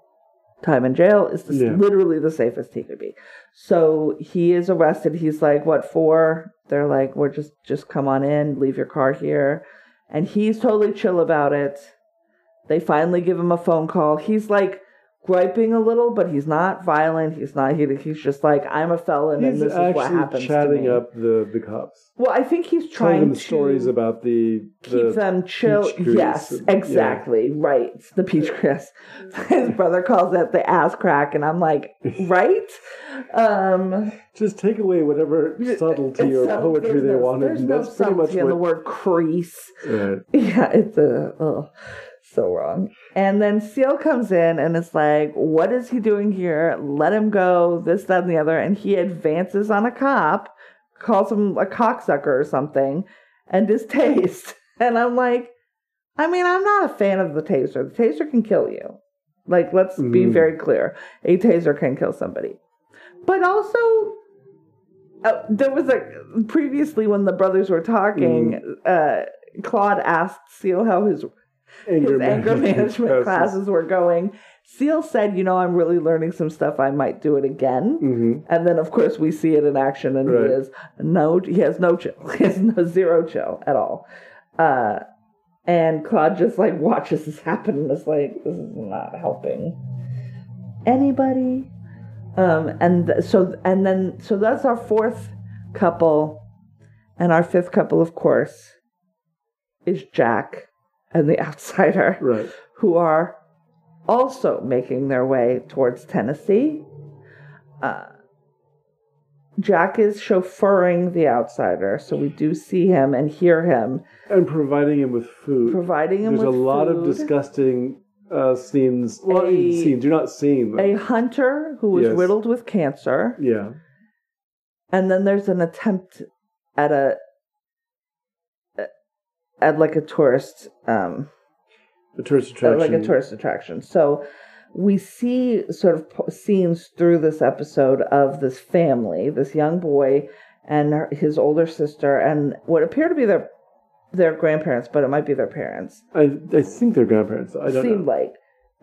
time in jail is the, Yeah. literally the safest he could be. So he is arrested. He's like, what for? They're like, we're just, just come on in, leave your car here. And he's totally chill about it. They finally give him a phone call. He's like griping a little, but he's not violent. He's not. He, he's just like, I'm a felon, and this is what happens to chatting me. up the, the cops. Well, I think he's Telling trying them to stories about the, keep the them chill. peach Yes, and- yeah. exactly. Right. It's the peach grass. His brother calls it the ass crack, and I'm like, right? Um, Just take away whatever subtlety or poetry they no- wanted. There's and no that's pretty much in the word crease. Right. Yeah, it's a oh, so wrong. And then Seal comes in and it's like, what is he doing here? Let him go, this, that, and the other. And he advances on a cop, calls him a cocksucker or something, and his taste. And I'm like, I mean, I'm not a fan of the taser. The taser can kill you. Like, let's be Mhm. very clear. A taser can kill somebody. But also, uh, there was a previously when the brothers were talking, uh, Claude asked Seal how his Anger, his anger management classes were going. Seal said, "You know, I'm really learning some stuff. I might do it again." hmm And then, of course, we see it in action, and Right. he is no, he has no chill, he has no zero chill at all. Uh, and Claude just like watches this happen and is like, "This is not helping anybody." Um, and th- so, and then, so that's our fourth couple, and our fifth couple, of course, is Jack and the outsider Right. who are also making their way towards Tennessee. Uh, Jack is chauffeuring the outsider, so we do see him and hear him And providing him with food. providing him with food. There's a with lot of disgusting uh, scenes. Well, A- scenes. You're not seeing them. a hunter who was Yes. riddled with cancer, yeah. and then there's an attempt at a at like a tourist um A tourist uh, attraction. like a tourist attraction. So we see sort of po- scenes through this episode of this family, this young boy and her- his older sister, and what appear to be their their grandparents, but it might be their parents. I, I think they're grandparents. I don't seemed know. like,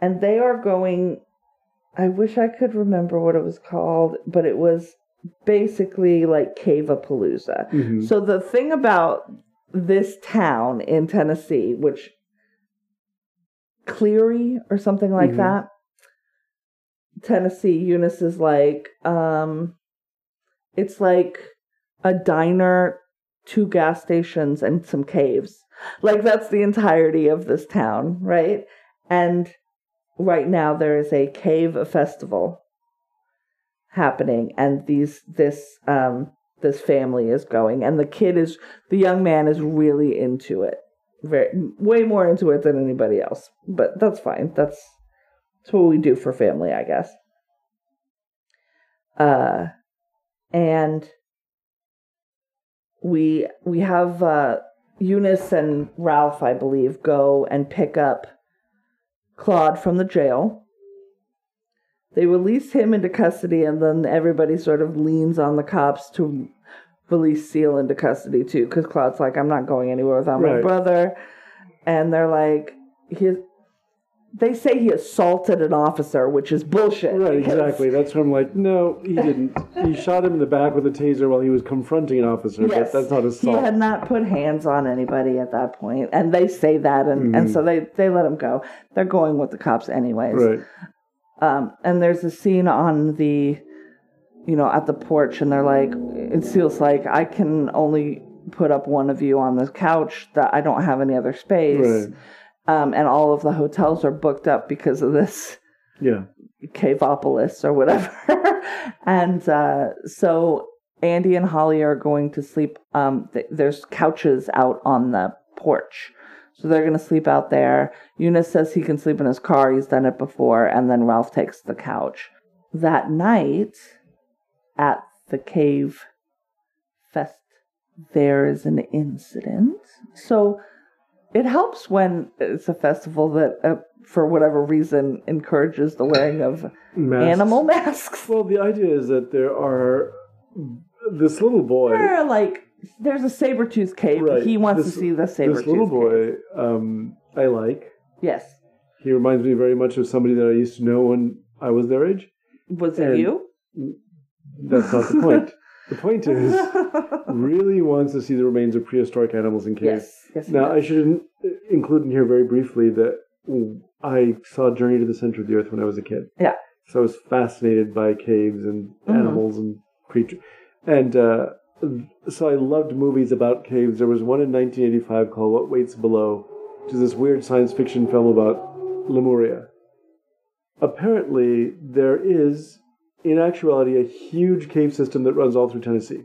and they are going. I wish I could remember what it was called, but it was basically like Cave-a-palooza. Mhm. So the thing about this town in Tennessee, which Cleary or something like Mhm. that, Tennessee, Yunis is like, um, it's like a diner, two gas stations, and some caves. Like that's the entirety of this town, right? And right now there is a cave festival happening, and these this um this family is going, and the kid is the young man is really into it, very way more into it than anybody else. But that's fine. That's that's what we do for family, I guess. Uh, and we we have uh, Yunis and Ralph, I believe, go and pick up Claude from the jail. They release him into custody, and then everybody sort of leans on the cops to release Seal into custody too, because Claude's like, "I'm not going anywhere without my brother," and they're like, "He." They say he assaulted an officer, which is bullshit. Right, because- exactly. That's where I'm like, no, he didn't. he shot him in the back with a taser while he was confronting an officer, Yes. but that's not assault. He had not put hands on anybody at that point, and they say that, and, and Mhm. so they they let him go. They're going with the cops anyways. Right. Um, and there's a scene on the, you know, at the porch, and they're like, it feels like I can only put up one of you on this couch. That I don't have any other space. Right. Um, and all of the hotels are booked up because of this Yeah. Caveopolis or whatever. and uh, so Andy and Holly are going to sleep. Um, th- there's couches out on the porch. So they're going to sleep out there. Yunis says he can sleep in his car. He's done it before. And then Ralph takes the couch. That night at the cave fest, there is an incident. So it helps when it's a festival that, uh, for whatever reason, encourages the wearing of Masks. animal masks. Well, the idea is that there are this little boy. They're like, there's a saber tooth cave. Right. He wants This- to see the saber This little boy, um, I like. Yes. He reminds me very much of somebody that I used to know when I was their age. Was it And- you? That's not the point. The point is, really wants to see the remains of prehistoric animals in caves. yes. Yes. Now, I should include in here very briefly that I saw Journey to the Center of the Earth when I was a kid. Yeah. So I was fascinated by caves and Mhm. animals and creatures. And uh, so I loved movies about caves. There was one in 1985 called What Waits Below, which is this weird science fiction film about Lemuria. Apparently, there is, in actuality, a huge cave system that runs all through Tennessee.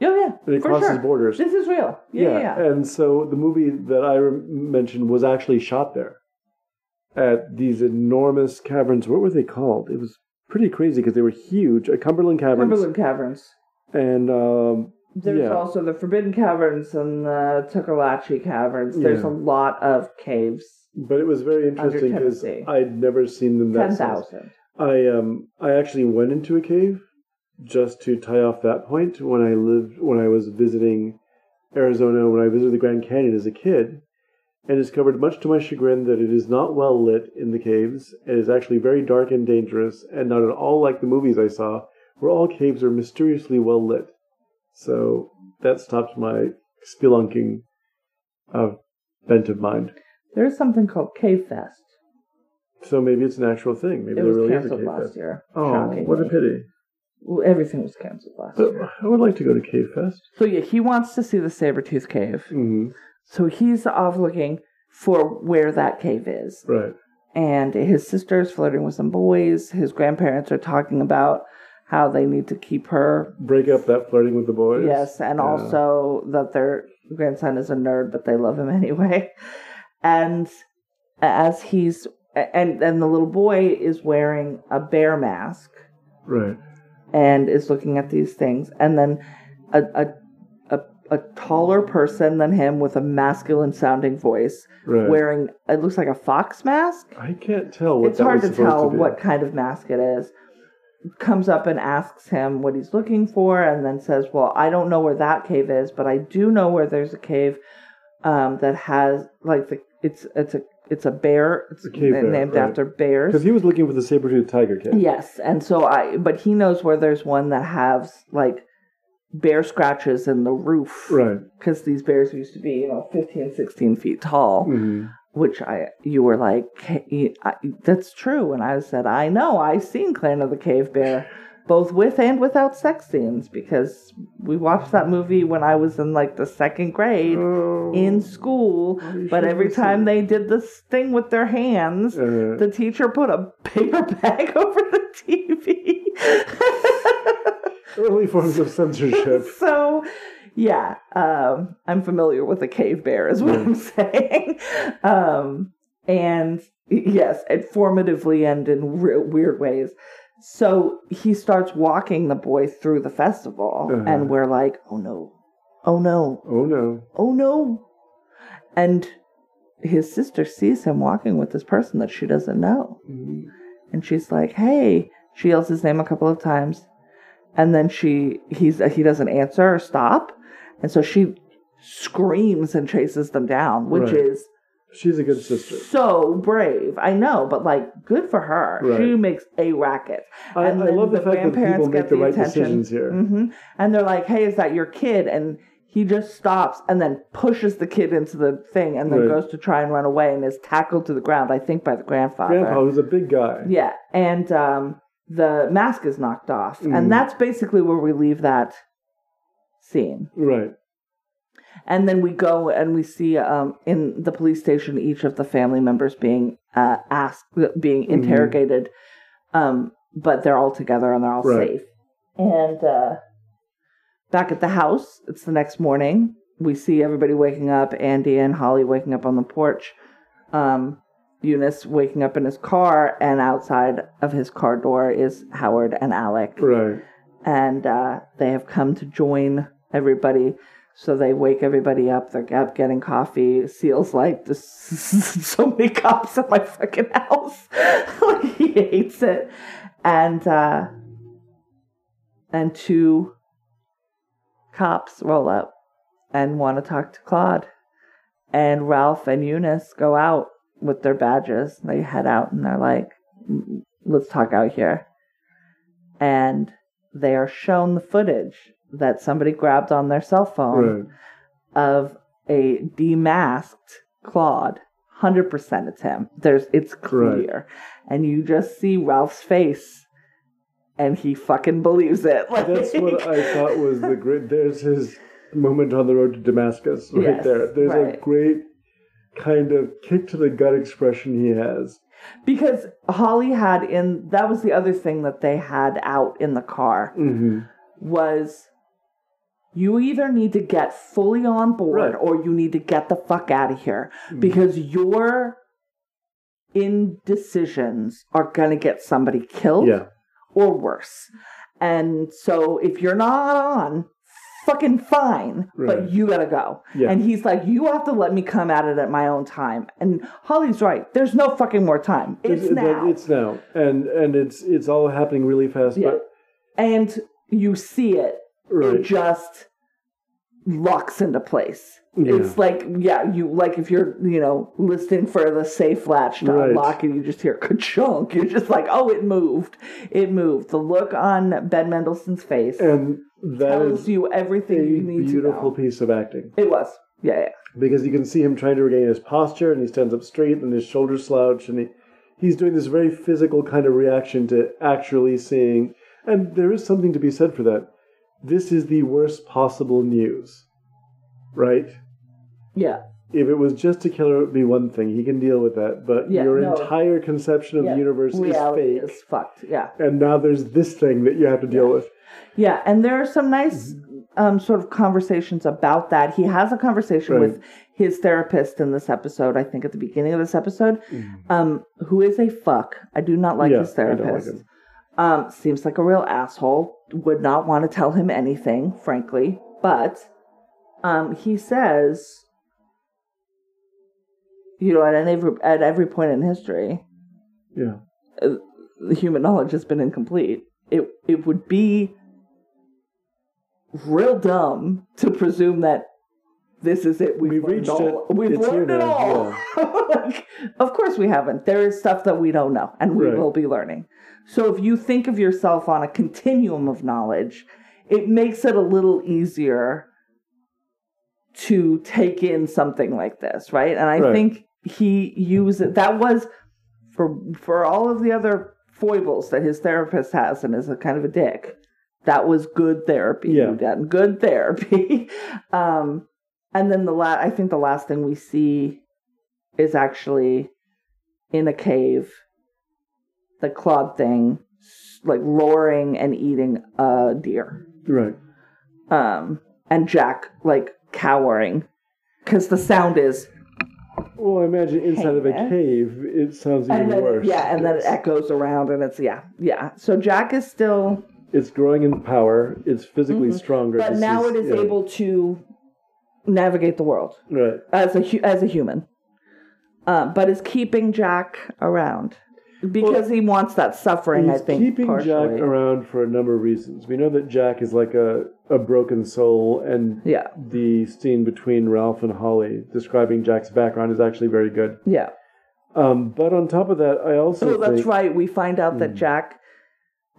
Oh yeah. And it crosses sure. borders. This is real. Yeah. Yeah. yeah. And so the movie that I mentioned was actually shot there at these enormous caverns. What were they called? It was pretty crazy because they were huge. At Cumberland Caverns. Cumberland Caverns. And um, There's yeah. also the Forbidden Caverns and the Tuckaleechee Caverns. There's Yeah. a lot of caves. but it was very interesting because I'd never seen them that Ten size. thousand. I um I actually went into a cave just to tie off that point when I lived when I was visiting Arizona when I visited the Grand Canyon as a kid and discovered much to my chagrin that it is not well lit in the caves. It is actually very dark and dangerous and not at all like the movies I saw where all caves are mysteriously well lit. So that stopped my spelunking uh, bent of mind. There's something called Cave Fest. So maybe it's an actual thing. Maybe It there was really is a canceled cave last fest. year. Oh, what a pity. Well, everything was canceled last But year. I would like to go to Cave Fest. So yeah, he wants to see the Sabertooth Cave. hmm So he's off looking for where that cave is. Right. And his sister's flirting with some boys. His grandparents are talking about how they need to keep her Break up that flirting with the boys. Yes, and Yeah. also that their grandson is a nerd, but they love him anyway. And as he's and and the little boy is wearing a bear mask Right. and is looking at these things, and then a a a, a taller person than him with a masculine sounding voice Right. wearing it looks like a fox mask I can't tell what it's hard to tell be. what kind of mask it is comes up and asks him what he's looking for and then says well i don't know where that cave is but i do know where there's a cave um, that has like the it's it's a it's a bear it's A cave bear, named right. after bears Because he was looking for the saber-toothed tiger cave. yes and so i but he knows where there's one that has like bear scratches in the roof Right. because these bears used to be you know 15 16 feet tall hmm which I you were like that's true, and I said I know I've seen Clan of the Cave Bear, both with and without sex scenes because we watched that movie when I was in like the second grade Oh. in school. But every time they did this thing with their hands, Uh, the teacher put a paper bag over the TV. early forms of censorship. so yeah um i'm familiar with a cave bear is what i'm saying um and yes it formatively and in re- weird ways so he starts walking the boy through the festival Uh-huh. and we're like oh no oh no Oh no. oh no and his sister sees him walking with this person that she doesn't know Mhm. and she's like, "Hey." She yells his name a couple of times, and then she he's he doesn't answer or stop, and so she screams and chases them down, which Right. is She's a good sister. so brave. I know, but like, good for her. Right. She makes a racket. I, And I love the, the fact that grandparents people make get the, the right attention. decisions here. hmm And they're like, "Hey, is that your kid?" And he just stops and then pushes the kid into the thing, and then Right. goes to try and run away, and is tackled to the ground. I think by the grandfather. Grandpa, who's a big guy. Yeah, and um, the mask is knocked off, Mhm. and that's basically where we leave that scene. Right. And then we go and we see um, in the police station each of the family members being uh, asked, being Mhm. interrogated, um, but they're all together and they're all Right. safe. And uh, back at the house, it's the next morning. We see everybody waking up. Andy and Holly waking up on the porch. Um, Yunis waking up in his car, and outside of his car door is Howard and Alec Right. and uh, they have come to join everybody. So they wake everybody up. They're up getting coffee. Seal's like, there's so many cops at my fucking house." like he hates it, and uh, and two cops roll up and want to talk to Claude, and Ralph and Yunis go out with their badges. They head out and they're like, "Let's talk out here," and they are shown the footage that somebody grabbed on their cell phone Right. of a demasked Claude. Hundred percent, it's him. There's, it's clear, and you just see Ralph's face, and he fucking believes it. Like, That's what I thought was the great. There's his moment on the road to Damascus right Yes, there. There's a great kind of kick to the gut expression he has. because Holly had in that was the other thing that they had out in the car hmm was you either need to get fully on board Right. or you need to get the fuck out of here mm. because your indecisions are going to get somebody killed Yeah. or worse. And so if you're not on, fucking fine, Right. but you gotta go. Yeah. And he's like, you have to let me come at it at my own time. And Holly's right. There's no fucking more time. It's It- now. It's now, and and it's it's all happening really fast. Yeah. But and you see it. It just locks into place. Yeah. It's like, yeah, you like if you're, you know, listening for the safe latch to Right. unlock and you just hear ka-chunk. You're just like, oh, it moved. It moved. The look on Ben Mendelsohn's face and that tells is you everything you need beautiful to know. piece of acting It was. Yeah, yeah. because you can see him trying to regain his posture, and he stands up straight, and his shoulders slouch, and he he's doing this very physical kind of reaction to actually seeing. And there is something to be said for that. This is the worst possible news, right? Yeah. if it was just a killer, it would be one thing. He can deal with that. But Yeah, your no. entire conception of Yeah. the universe Reality is fake. is fucked. Yeah. and now there's this thing that you have to deal with. Yeah, and there are some nice um, sort of conversations about that. He has a conversation Right. with his therapist in this episode, I think at the beginning of this episode, um, who is a fuck. I do not like Yeah, his I don't like therapist. him. um, seems like a real asshole. Would not want to tell him anything, frankly. But um, he says, you know, at any at every point in history, Yeah. the human knowledge has been incomplete. It it would be real dumb to presume that this is it. We've, We've reached all. it. We've It's learned it all. like, of course we haven't. There is stuff that we don't know, and we Right. will be learning. So if you think of yourself on a continuum of knowledge, it makes it a little easier to take in something like this, right? And I Right. think he used. That was for for all of the other foibles that his therapist has and is a kind of a dick. That was good therapy. Yeah. Good therapy. um, and then the last, I think the last thing we see is actually in a cave. The clawed thing, like roaring and eating a deer Right. um, and Jack like cowering because the sound is Well, I imagine inside of a cave, it sounds even then, worse. yeah, and then it echoes around and it's yeah, yeah. So Jack is still, It's growing in power. It's physically stronger. Mm-hmm. but This now it is yeah. able to navigate the world Right. as a as a human, uh, but is keeping Jack around because he wants that suffering. I think keeping partially. Jack around for a number of reasons. We know that Jack is like a, a broken soul, and Yeah, the scene between Ralph and Holly describing Jack's background is actually very good. yeah. Um, but on top of that, I also Oh, that's think, right. We find out that Hmm. Jack,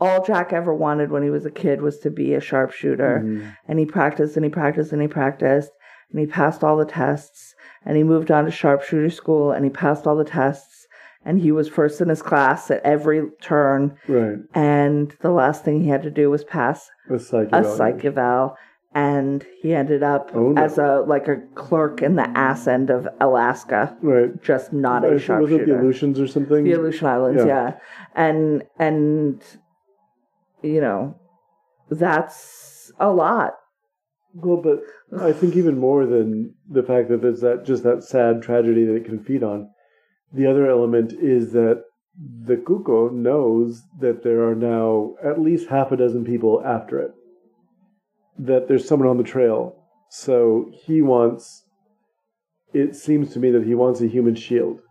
all Jack ever wanted when he was a kid was to be a sharpshooter. Mhm. And he practiced and he practiced and he practiced and he passed all the tests and he moved on to sharpshooter school and he passed all the tests and he was first in his class at every turn. right, And the last thing he had to do was pass a psych a psych eval. And he ended up Oh, no. as a like a clerk in the ass end of Alaska, Right. just not I a think- was it the Aleutians or something? The Aleutian Islands, Yeah. yeah. And and you know, that's a lot. Well, but I think even more than the fact that there's that just that sad tragedy that it can feed on. The other element is that the Cuco knows that there are now at least half a dozen people after it. That there's someone on the trail. So he wants it seems to me that he wants a human shield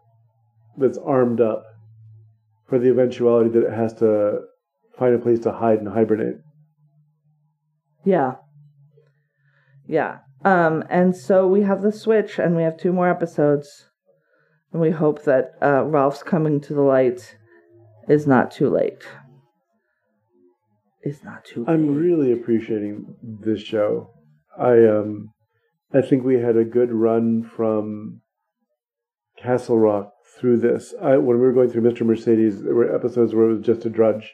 that's armed up for the eventuality that it has to find a place to hide and hibernate. Yeah. Yeah. Um, and so we have the switch and we have two more episodes. And we hope that uh, Ralph's coming to the light is not too late. Is not too late. I'm really appreciating this show. I um I think we had a good run from Castle Rock through this. I, when we were going through Mr. Mercedes, there were episodes where it was just a drudge.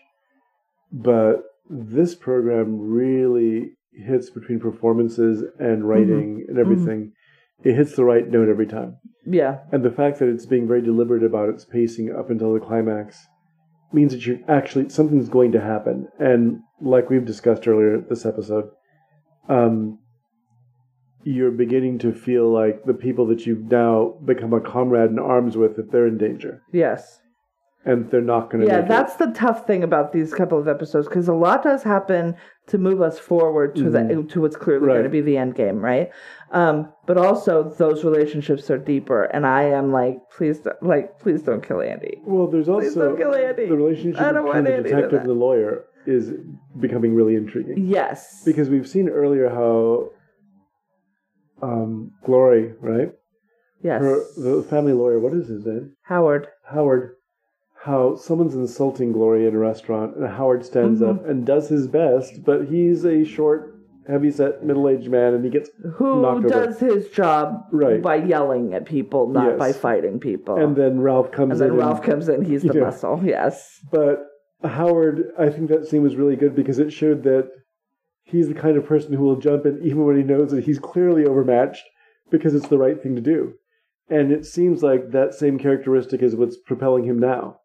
But this program really hits between performances and writing and everything. It hits the right note every time. yeah. And the fact that it's being very deliberate about its pacing up until the climax means that you're actually something's going to happen. And like we've discussed earlier this episode, um, you're beginning to feel like the people that you've now become a comrade in arms with that they're in danger Yes. and they're not going to. Yeah, that's the tough thing about these couple of episodes because a lot does happen to move us forward to the to what's clearly Mm-hmm. Right. going to be the end game, right? Um, but also those relationships are deeper, and I am like, please, don't, like, please don't kill Andy. Well, there's Please also don't kill Andy. the relationship I don't between want the detective and the lawyer is becoming really intriguing. Yes, because we've seen earlier how um, Glory, right? yes, Her the family lawyer. What is his name? Howard. Howard. How someone's insulting Glory in a restaurant, and Howard stands Mm-hmm. up and does his best, but he's a short, heavy-set, middle-aged man, and he gets Who knocked over. does his job Right. by yelling at people, not Yes. by fighting people. And then Ralph comes in. And in. then Ralph comes in. He's the Yeah. muscle. Yes. But Howard, I think that scene was really good because it showed that he's the kind of person who will jump in even when he knows that he's clearly overmatched, because it's the right thing to do. And it seems like that same characteristic is what's propelling him now.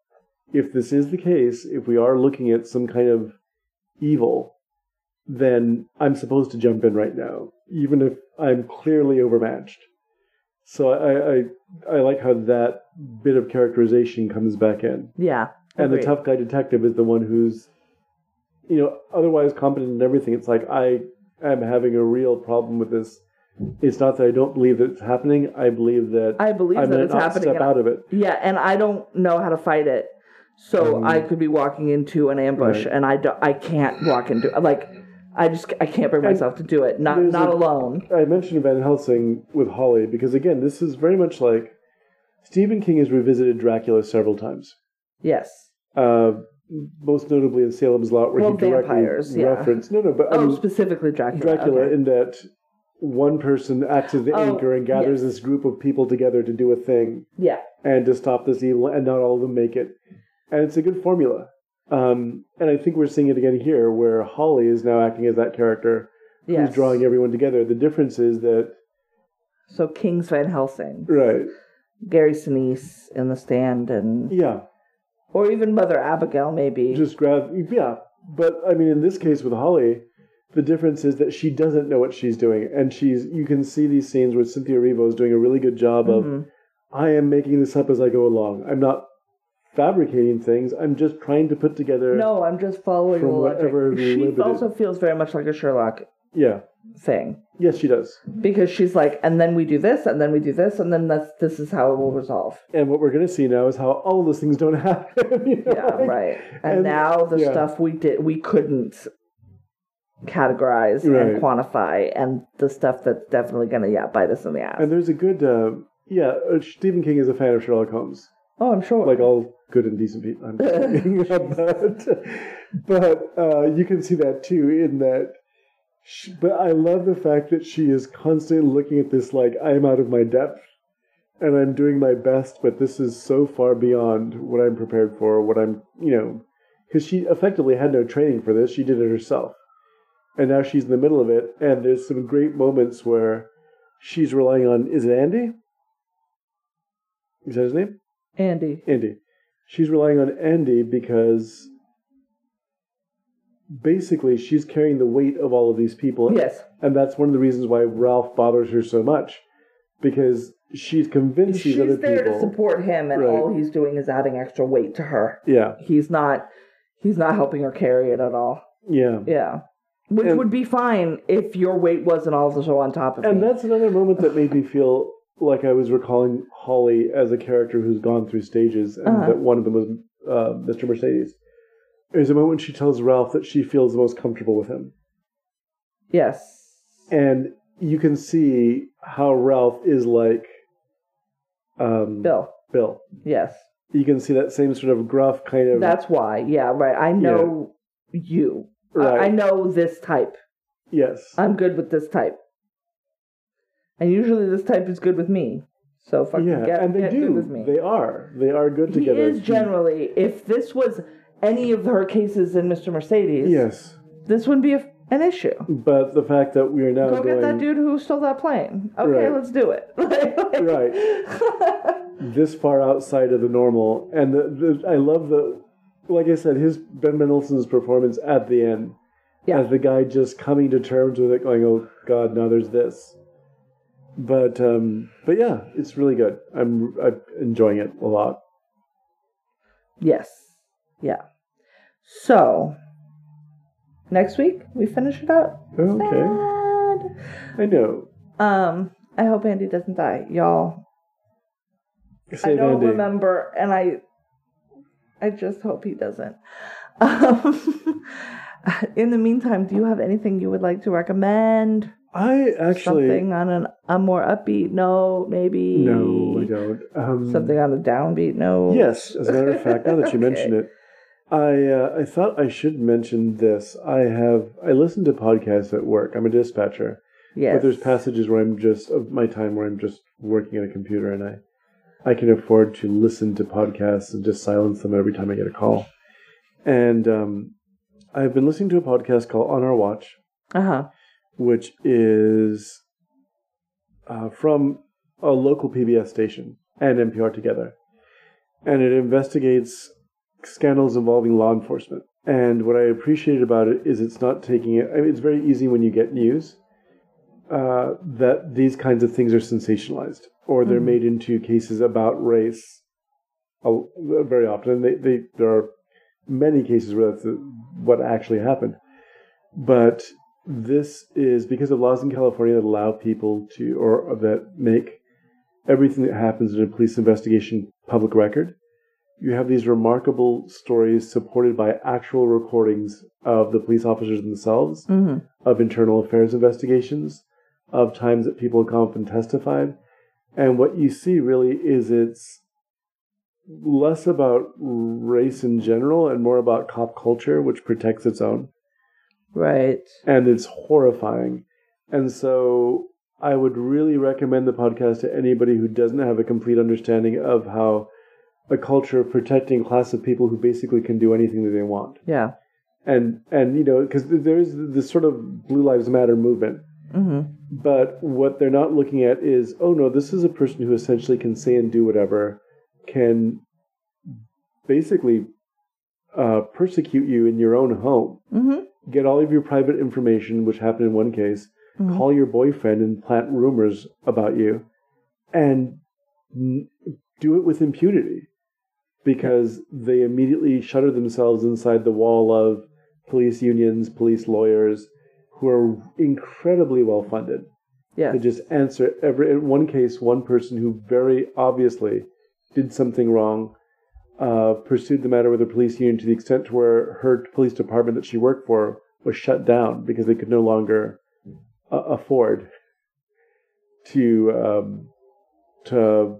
If this is the case, if we are looking at some kind of evil, then I'm supposed to jump in right now, even if I'm clearly overmatched. So I, I, I like how that bit of characterization comes back in. Yeah. And the tough guy detective is the one who's, you know, otherwise competent in everything. It's like I am having a real problem with this. It's not that I don't believe that it's happening. I believe that I believe I'm that it's not happening. step out of it. Yeah, and I don't know how to fight it. So Um, I could be walking into an ambush right. and I don't, I can't walk into like I just I can't bring myself to do it. Not not a- alone. I mentioned Van Helsing with Holly because again, this is very much like Stephen King has revisited Dracula several times. Yes. Uh, most notably in Salem's Lot, where Well, he directly vampires, yeah. referenced no, no, but I Oh, mean, specifically Dracula. Dracula okay. in that one person acts as the Oh, anchor and gathers yes. this group of people together to do a thing Yeah. and to stop this evil, and not all of them make it. And it's a good formula. Um, and I think we're seeing it again here, where Holly is now acting as that character Yes. who's drawing everyone together. The difference is that, So King's Van Helsing, right? Gary Sinise in the stand, and Yeah, or even Mother Abigail, maybe. just grab. Yeah, but I mean, in this case with Holly, the difference is that she doesn't know what she's doing, and she's. You can see these scenes where Cynthia Erivo is doing a really good job of. Mhm. I am making this up as I go along. I'm not fabricating things. I'm just trying to put together. No, I'm just following From the logic. whatever She limited- also feels very much like a Sherlock Yeah. thing Yes, she does. because she's like, and then we do this, and then we do this, and then that's this is how it will resolve. And what we're going to see now is how all those things don't happen. you know, Yeah, like- right. And, and- now the yeah. stuff we did we couldn't categorize Right. and quantify, and the stuff that's definitely gonna yeah bite us in the ass. And there's a good. Uh, yeah, uh, Stephen King is a fan of Sherlock Holmes. Oh, I'm sure. like all good and decent people. I'm kidding. but but uh, you can see that too in that. She, but I love the fact that she is constantly looking at this like I'm out of my depth, and I'm doing my best, but this is so far beyond what I'm prepared for. What I'm you know, because she effectively had no training for this. She did it herself, and now she's in the middle of it. And there's some great moments where she's relying on. Is it Andy? Is that his name? Andy. Andy. She's relying on Andy because basically she's carrying the weight of all of these people. Yes. And that's one of the reasons why Ralph bothers her so much. Because she's convinced She's these other there people. to support him, and Right. all he's doing is adding extra weight to her. Yeah, He's not. He's not helping her carry it at all. yeah. Yeah. Which And- would be fine if your weight wasn't also on top of And me. that's another moment that made me feel like I was recalling Holly as a character who's gone through stages, and Uh-huh. that one of them was uh, Mr. Mercedes. There's a moment when she tells Ralph that she feels the most comfortable with him. yes. and you can see how Ralph is like um, Bill. Bill. Yes. You can see that same sort of gruff kind of That's why. Yeah, right. I know you. I- right. I know this type. yes, I'm good with this type. And usually this type is good with me. So fucking yeah, get, and they get do. good with me. They are. They are good he together. is generally, if this was any of her cases in Mr. Mercedes, Yes, this wouldn't be a, an issue. but the fact that we are now Go going get that dude who stole that plane. Okay, Right. let's do it. Right. this far outside of the normal, and the, the I love the, like I said, his Ben Mendelsohn's performance at the end, Yeah. as the guy just coming to terms with it, going, "Oh God, now there's this." But um, but yeah, it's really good. I'm I'm enjoying it a lot. yes. Yeah. So, next week we finish it up. Okay, Sad. I know. Um, I hope Andy doesn't die, y'all. I don't Andy. remember, and I, I just hope he doesn't. Um, in the meantime, do you have anything you would like to recommend? I actually something on an, a more upbeat note, maybe. no, I don't. Um, Something on a downbeat note. Yes, as a matter of fact, now that you Okay. mention it, I uh, I thought I should mention this. I have I listen to podcasts at work. I'm a dispatcher, Yes. but there's passages where I'm just of my time where I'm just working at a computer, and I I can afford to listen to podcasts and just silence them every time I get a call. And um, I've been listening to a podcast called On Our Watch, Uh huh. Which is uh, from a local PBS station and NPR together, and it investigates scandals involving law enforcement. And what I appreciate about it is it's not taking it. I mean, it's very easy when you get news uh, that these kinds of things are sensationalized or they're Mhm. made into cases about race. Very often, and they, they there are many cases where that's what actually happened. But this is because of laws in California that allow people to, or that make everything that happens in a police investigation public record. You have these remarkable stories supported by actual recordings of the police officers themselves, hmm of internal affairs investigations, of times that people have come up and testified. And what you see really is it's less about race in general and more about cop culture, which protects its own Right. and it's horrifying. And so I would really recommend the podcast to anybody who doesn't have a complete understanding of how a culture of protecting class of people who basically can do anything that they want. Yeah. And and you know because there is this sort of Blue Lives Matter movement, hmm but what they're not looking at is oh no, this is a person who essentially can say and do whatever, can basically uh, persecute you in your own home hmm get all of your private information, which happened in one case, Mhm. call your boyfriend and plant rumors about you, and n- do it with impunity because they immediately shutter themselves inside the wall of police unions, police lawyers who are incredibly well funded Yes. to just answer every in one case one person who very obviously did something wrong uh, pursued the matter with the police union to the extent to where her police department that she worked for was shut down because they could no longer uh, afford to um, to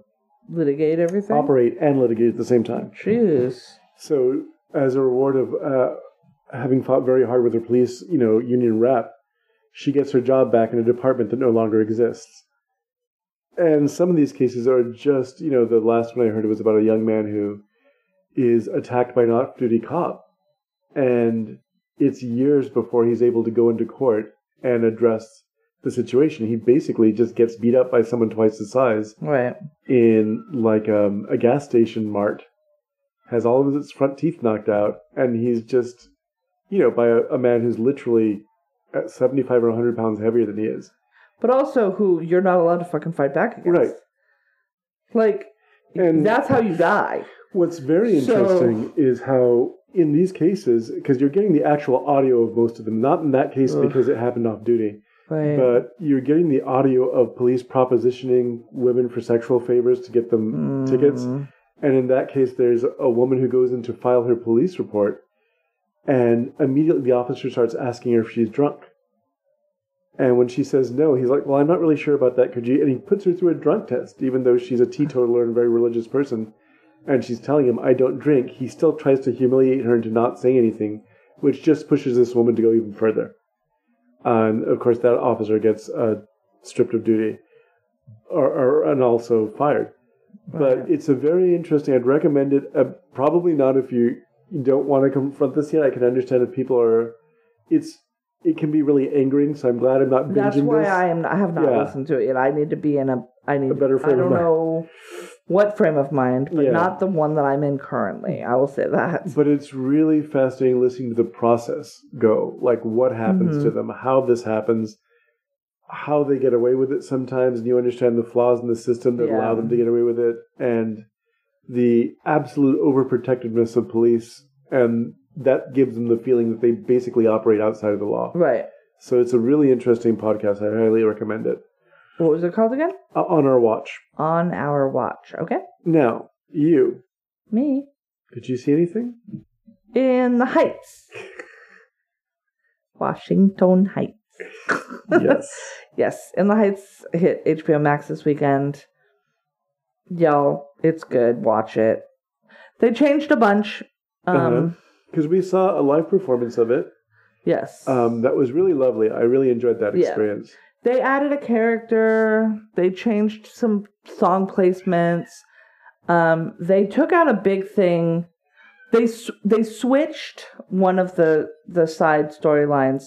Litigate everything. operate and litigate at the same time. Jeez. So, as a reward of uh, having fought very hard with her police, you know, union rep, she gets her job back in a department that no longer exists. And some of these cases are just, you know, the last one I heard was about a young man who is attacked by an off-duty cop, and it's years before he's able to go into court and address the situation. He basically just gets beat up by someone twice his size Right. in like um, a gas station mart has all of its front teeth knocked out and he's just you know by a, a man who's literally at 75 or 100 pounds heavier than he is But also, who you're not allowed to fucking fight back against. Right. Like and that's how you die. What's very So- interesting is how in these cases because you're getting the actual audio of most of them not in that case Ugh. because it happened off duty Right. but you're getting the audio of police propositioning women for sexual favors to get them tickets Mm. And in that case, there's a woman who goes in to file her police report, and immediately the officer starts asking her if she's drunk. And when she says no, he's like, "Well, I'm not really sure about that. Could you?" And he puts her through a drunk test, even though she's a teetotaler and a very religious person, and she's telling him, "I don't drink." He still tries to humiliate her into not saying anything, which just pushes this woman to go even further. And of course, that officer gets uh, stripped of duty, or, or and also fired but Right. it's a very interesting. I'd recommend it. Uh, probably not if you don't want to confront this yet. I can understand if people are. It's it can be really angering. So I'm glad I'm not binging That's why this. I am. I have not Yeah. listened to it yet. I need to be in a. I need A better frame I don't know what frame of mind, but Yeah. not the one that I'm in currently. I will say that. But it's really fascinating listening to the process go. Like what happens Mm-hmm. to them, how this happens, how they get away with it sometimes, and you understand the flaws in the system that allow them to get away with it, and the absolute overprotectiveness of police, and that gives them the feeling that they basically operate outside of the law. Right. So it's a really interesting podcast. I highly recommend it. What was it called again? Uh, on our watch. On our watch. Okay. Now, you, Me did you see anything? in the Heights. Washington Heights. Yes. Yes, In the Heights hit HBO Max this weekend. Y'all, it's good. Watch it. They changed a bunch. Um, Uh-huh. Because we saw a live performance of it. Yes. Um, that was really lovely. I really enjoyed that Yeah. They added a character. They changed some song placements. Um, they took out a big thing. They they switched one of the the side storylines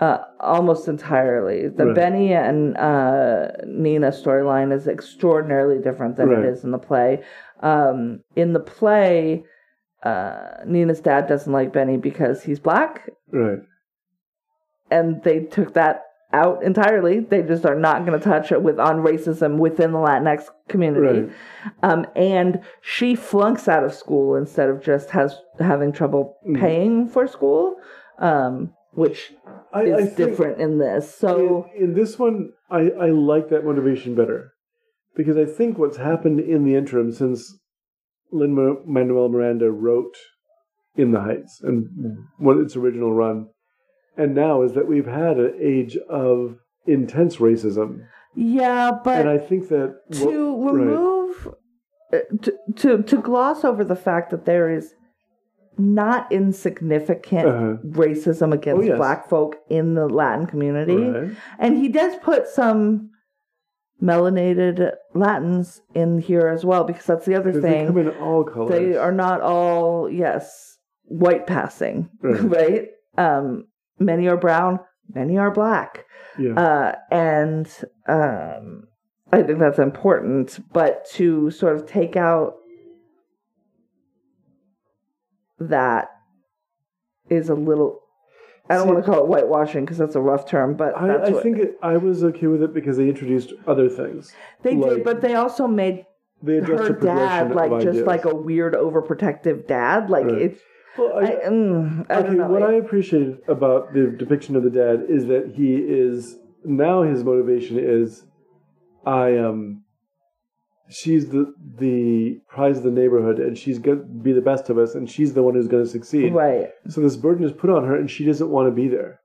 uh, almost entirely. The Right. Benny and uh, Nina storyline is extraordinarily different than Right. it is in the play. Um, in the play, uh, Nina's dad doesn't like Benny because he's black, Right. and they took that out entirely. They just are not going to touch it with on racism within the Latinx community. Right. Um, and she flunks out of school instead of just has having trouble Mm. paying for school, um, which I, is I different in this. So in, in this one, I, I like that motivation better because I think what's happened in the interim since Lin Manuel Miranda wrote In the Heights and what its original run, and now is that we've had an age of intense racism, yeah, but and I think that to right. remove uh, to, to to gloss over the fact that there is not insignificant Uh-huh. racism against Oh, yes. black folk in the Latin community. Right. And he does put some melanated Latins in here as well, because that's the other 'Cause they come thing. in all colors. They are not all, yes, white passing, Right. right? Um, many are brown, many are black. yeah. Uh, and um, I think that's important. But to sort of take out that is a little. I don't See- want to call it whitewashing because that's a rough term, but I, I what, think it, I was okay with it because they introduced other things. they like- did. But they also made They her dad like just ideas. like a weird overprotective dad. Like Right. it's. Well, I, mm, I okay, don't know. what I appreciated about the depiction of the dad is that he is now his motivation is, I um, she's the the prize of the neighborhood, and she's going to be the best of us, and she's the one who's going to succeed. right. So this burden is put on her, and she doesn't want to be there.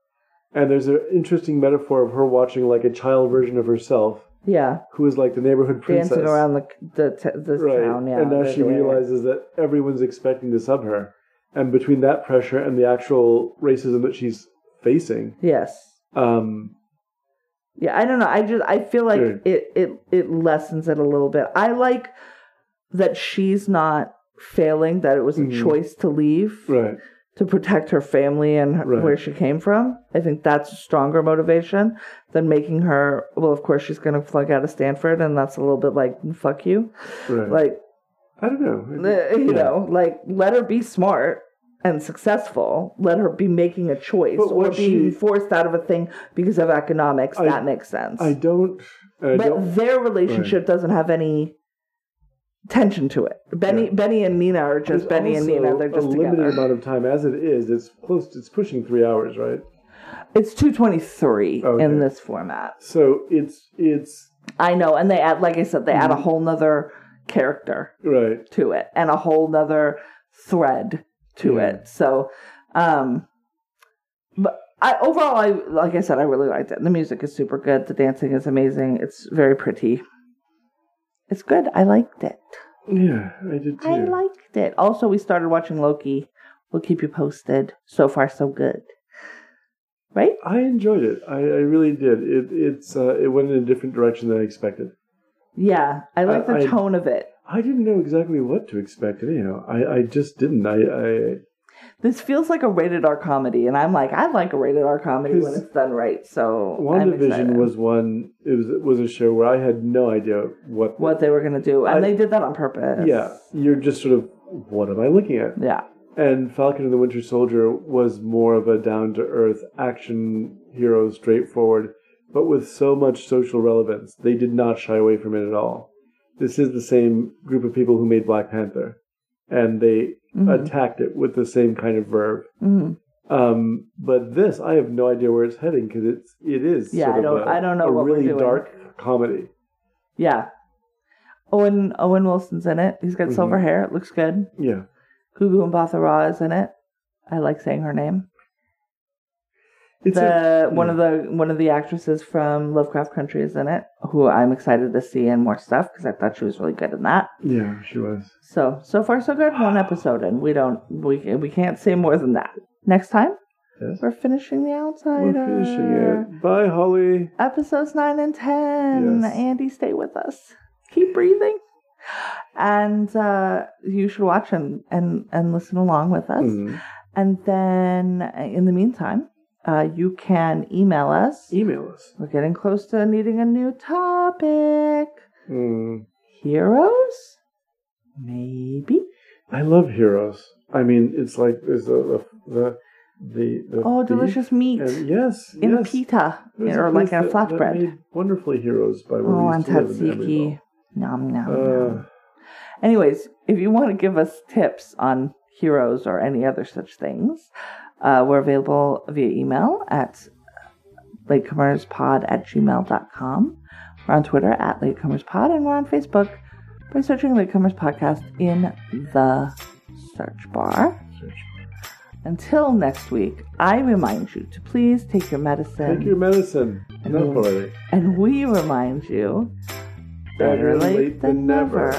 And there's an interesting metaphor of her watching like a child version of herself, Yeah. who is like the neighborhood princess, Dancing around the the, t- the right? town. Yeah. and now she realizes that everyone's expecting this of her, and between that pressure and the actual racism that she's facing, Yes. um, Yeah, I don't know. I just I feel like Sure. it it it lessens it a little bit. I like that she's not failing. That it was a Mhm. choice to leave right, to protect her family and her, Right. where she came from. I think that's a stronger motivation than making her. Well, of course she's going to flunk out of Stanford, and that's a little bit like fuck you. right. Like I don't know. you Yeah. know, like let her be smart and successful. Let her be making a choice or being she- forced out of a thing because of economics. I- that makes sense. I don't. I but don't. their relationship doesn't have any tension to it. Benny, Yeah. Benny and Nina are just There's Benny and Nina. They're just a limited together. amount of time as it is. It's close. It's pushing three hours, right? It's two twenty three Okay. in this format. So it's it's I know, and they add, like I said, they add a Mm-hmm. whole nother character right. to it and a whole nother thread to Yeah. it. So, um, but I overall, I like I said, I really liked it. The music is super good. The dancing is amazing. It's very pretty. It's good. I liked it. Yeah, I did too. I liked it. Also, we started watching Loki. We'll keep you posted. So far, so good. Right? I enjoyed it. I, I really did. It it's uh, it went in a different direction than I expected. Yeah, I like I- the I- tone of it. I didn't know exactly what to expect. Anyhow, I, I just didn't. I, I This feels like a rated R comedy, and I'm like, I like a rated R comedy when it's done right. So WandaVision was one. It was it was a show where I had no idea what. what they were gonna do, and I- they did that on purpose. Yeah, you're just sort of what am I looking at? yeah, And Falcon and the Winter Soldier was more of a down to earth action hero, straightforward, but with so much social relevance. They did not shy away from it at all. This is the same group of people who made Black Panther, and they Mhm. attacked it with the same kind of verve. Mhm. Um, but this, I have no idea where it's heading because it's it is Yeah, sort I don't- a, I don't know a really dark comedy. yeah. Owen Owen Wilson's in it. He's got Mhm. silver hair. It looks good. Yeah, Gugu Mbatha Raw is in it. I like saying her name. It's the a, one of the one of the actresses from Lovecraft Country is in it, who I'm excited to see in more stuff because I thought she was really good in that. yeah, she was. So so far so good. One episode, and we don't we we can't say more than that. Next time Yes. we're finishing the outsider. We're finishing it. Bye, Holly. Episodes nine and ten. Yes. Andy, stay with us. Keep breathing. And uh, you should watch and, and, and listen along with us. Mhm. And then uh, in the meantime, uh, you can email us. Email us. We're getting close to needing a new topic. Mm. Heroes? Maybe. I love heroes. I mean, it's like there's the the the, the Oh, delicious meat and yes, in yes. pita There's or like in a flatbread. wonderfully heroes by Oh, where we and used to live in tzatziki. Nom nom. Uh, Anyways, if you want to give us tips on heroes or any other such things, uh, we're available via email at latecomerspod at gmail.com. We're on Twitter at latecomerspod, and we're on Facebook by searching Latecomers Podcast in the search bar. Until next week, I remind you to please take your medicine. take your medicine. And we'll- And we remind you Better late than never.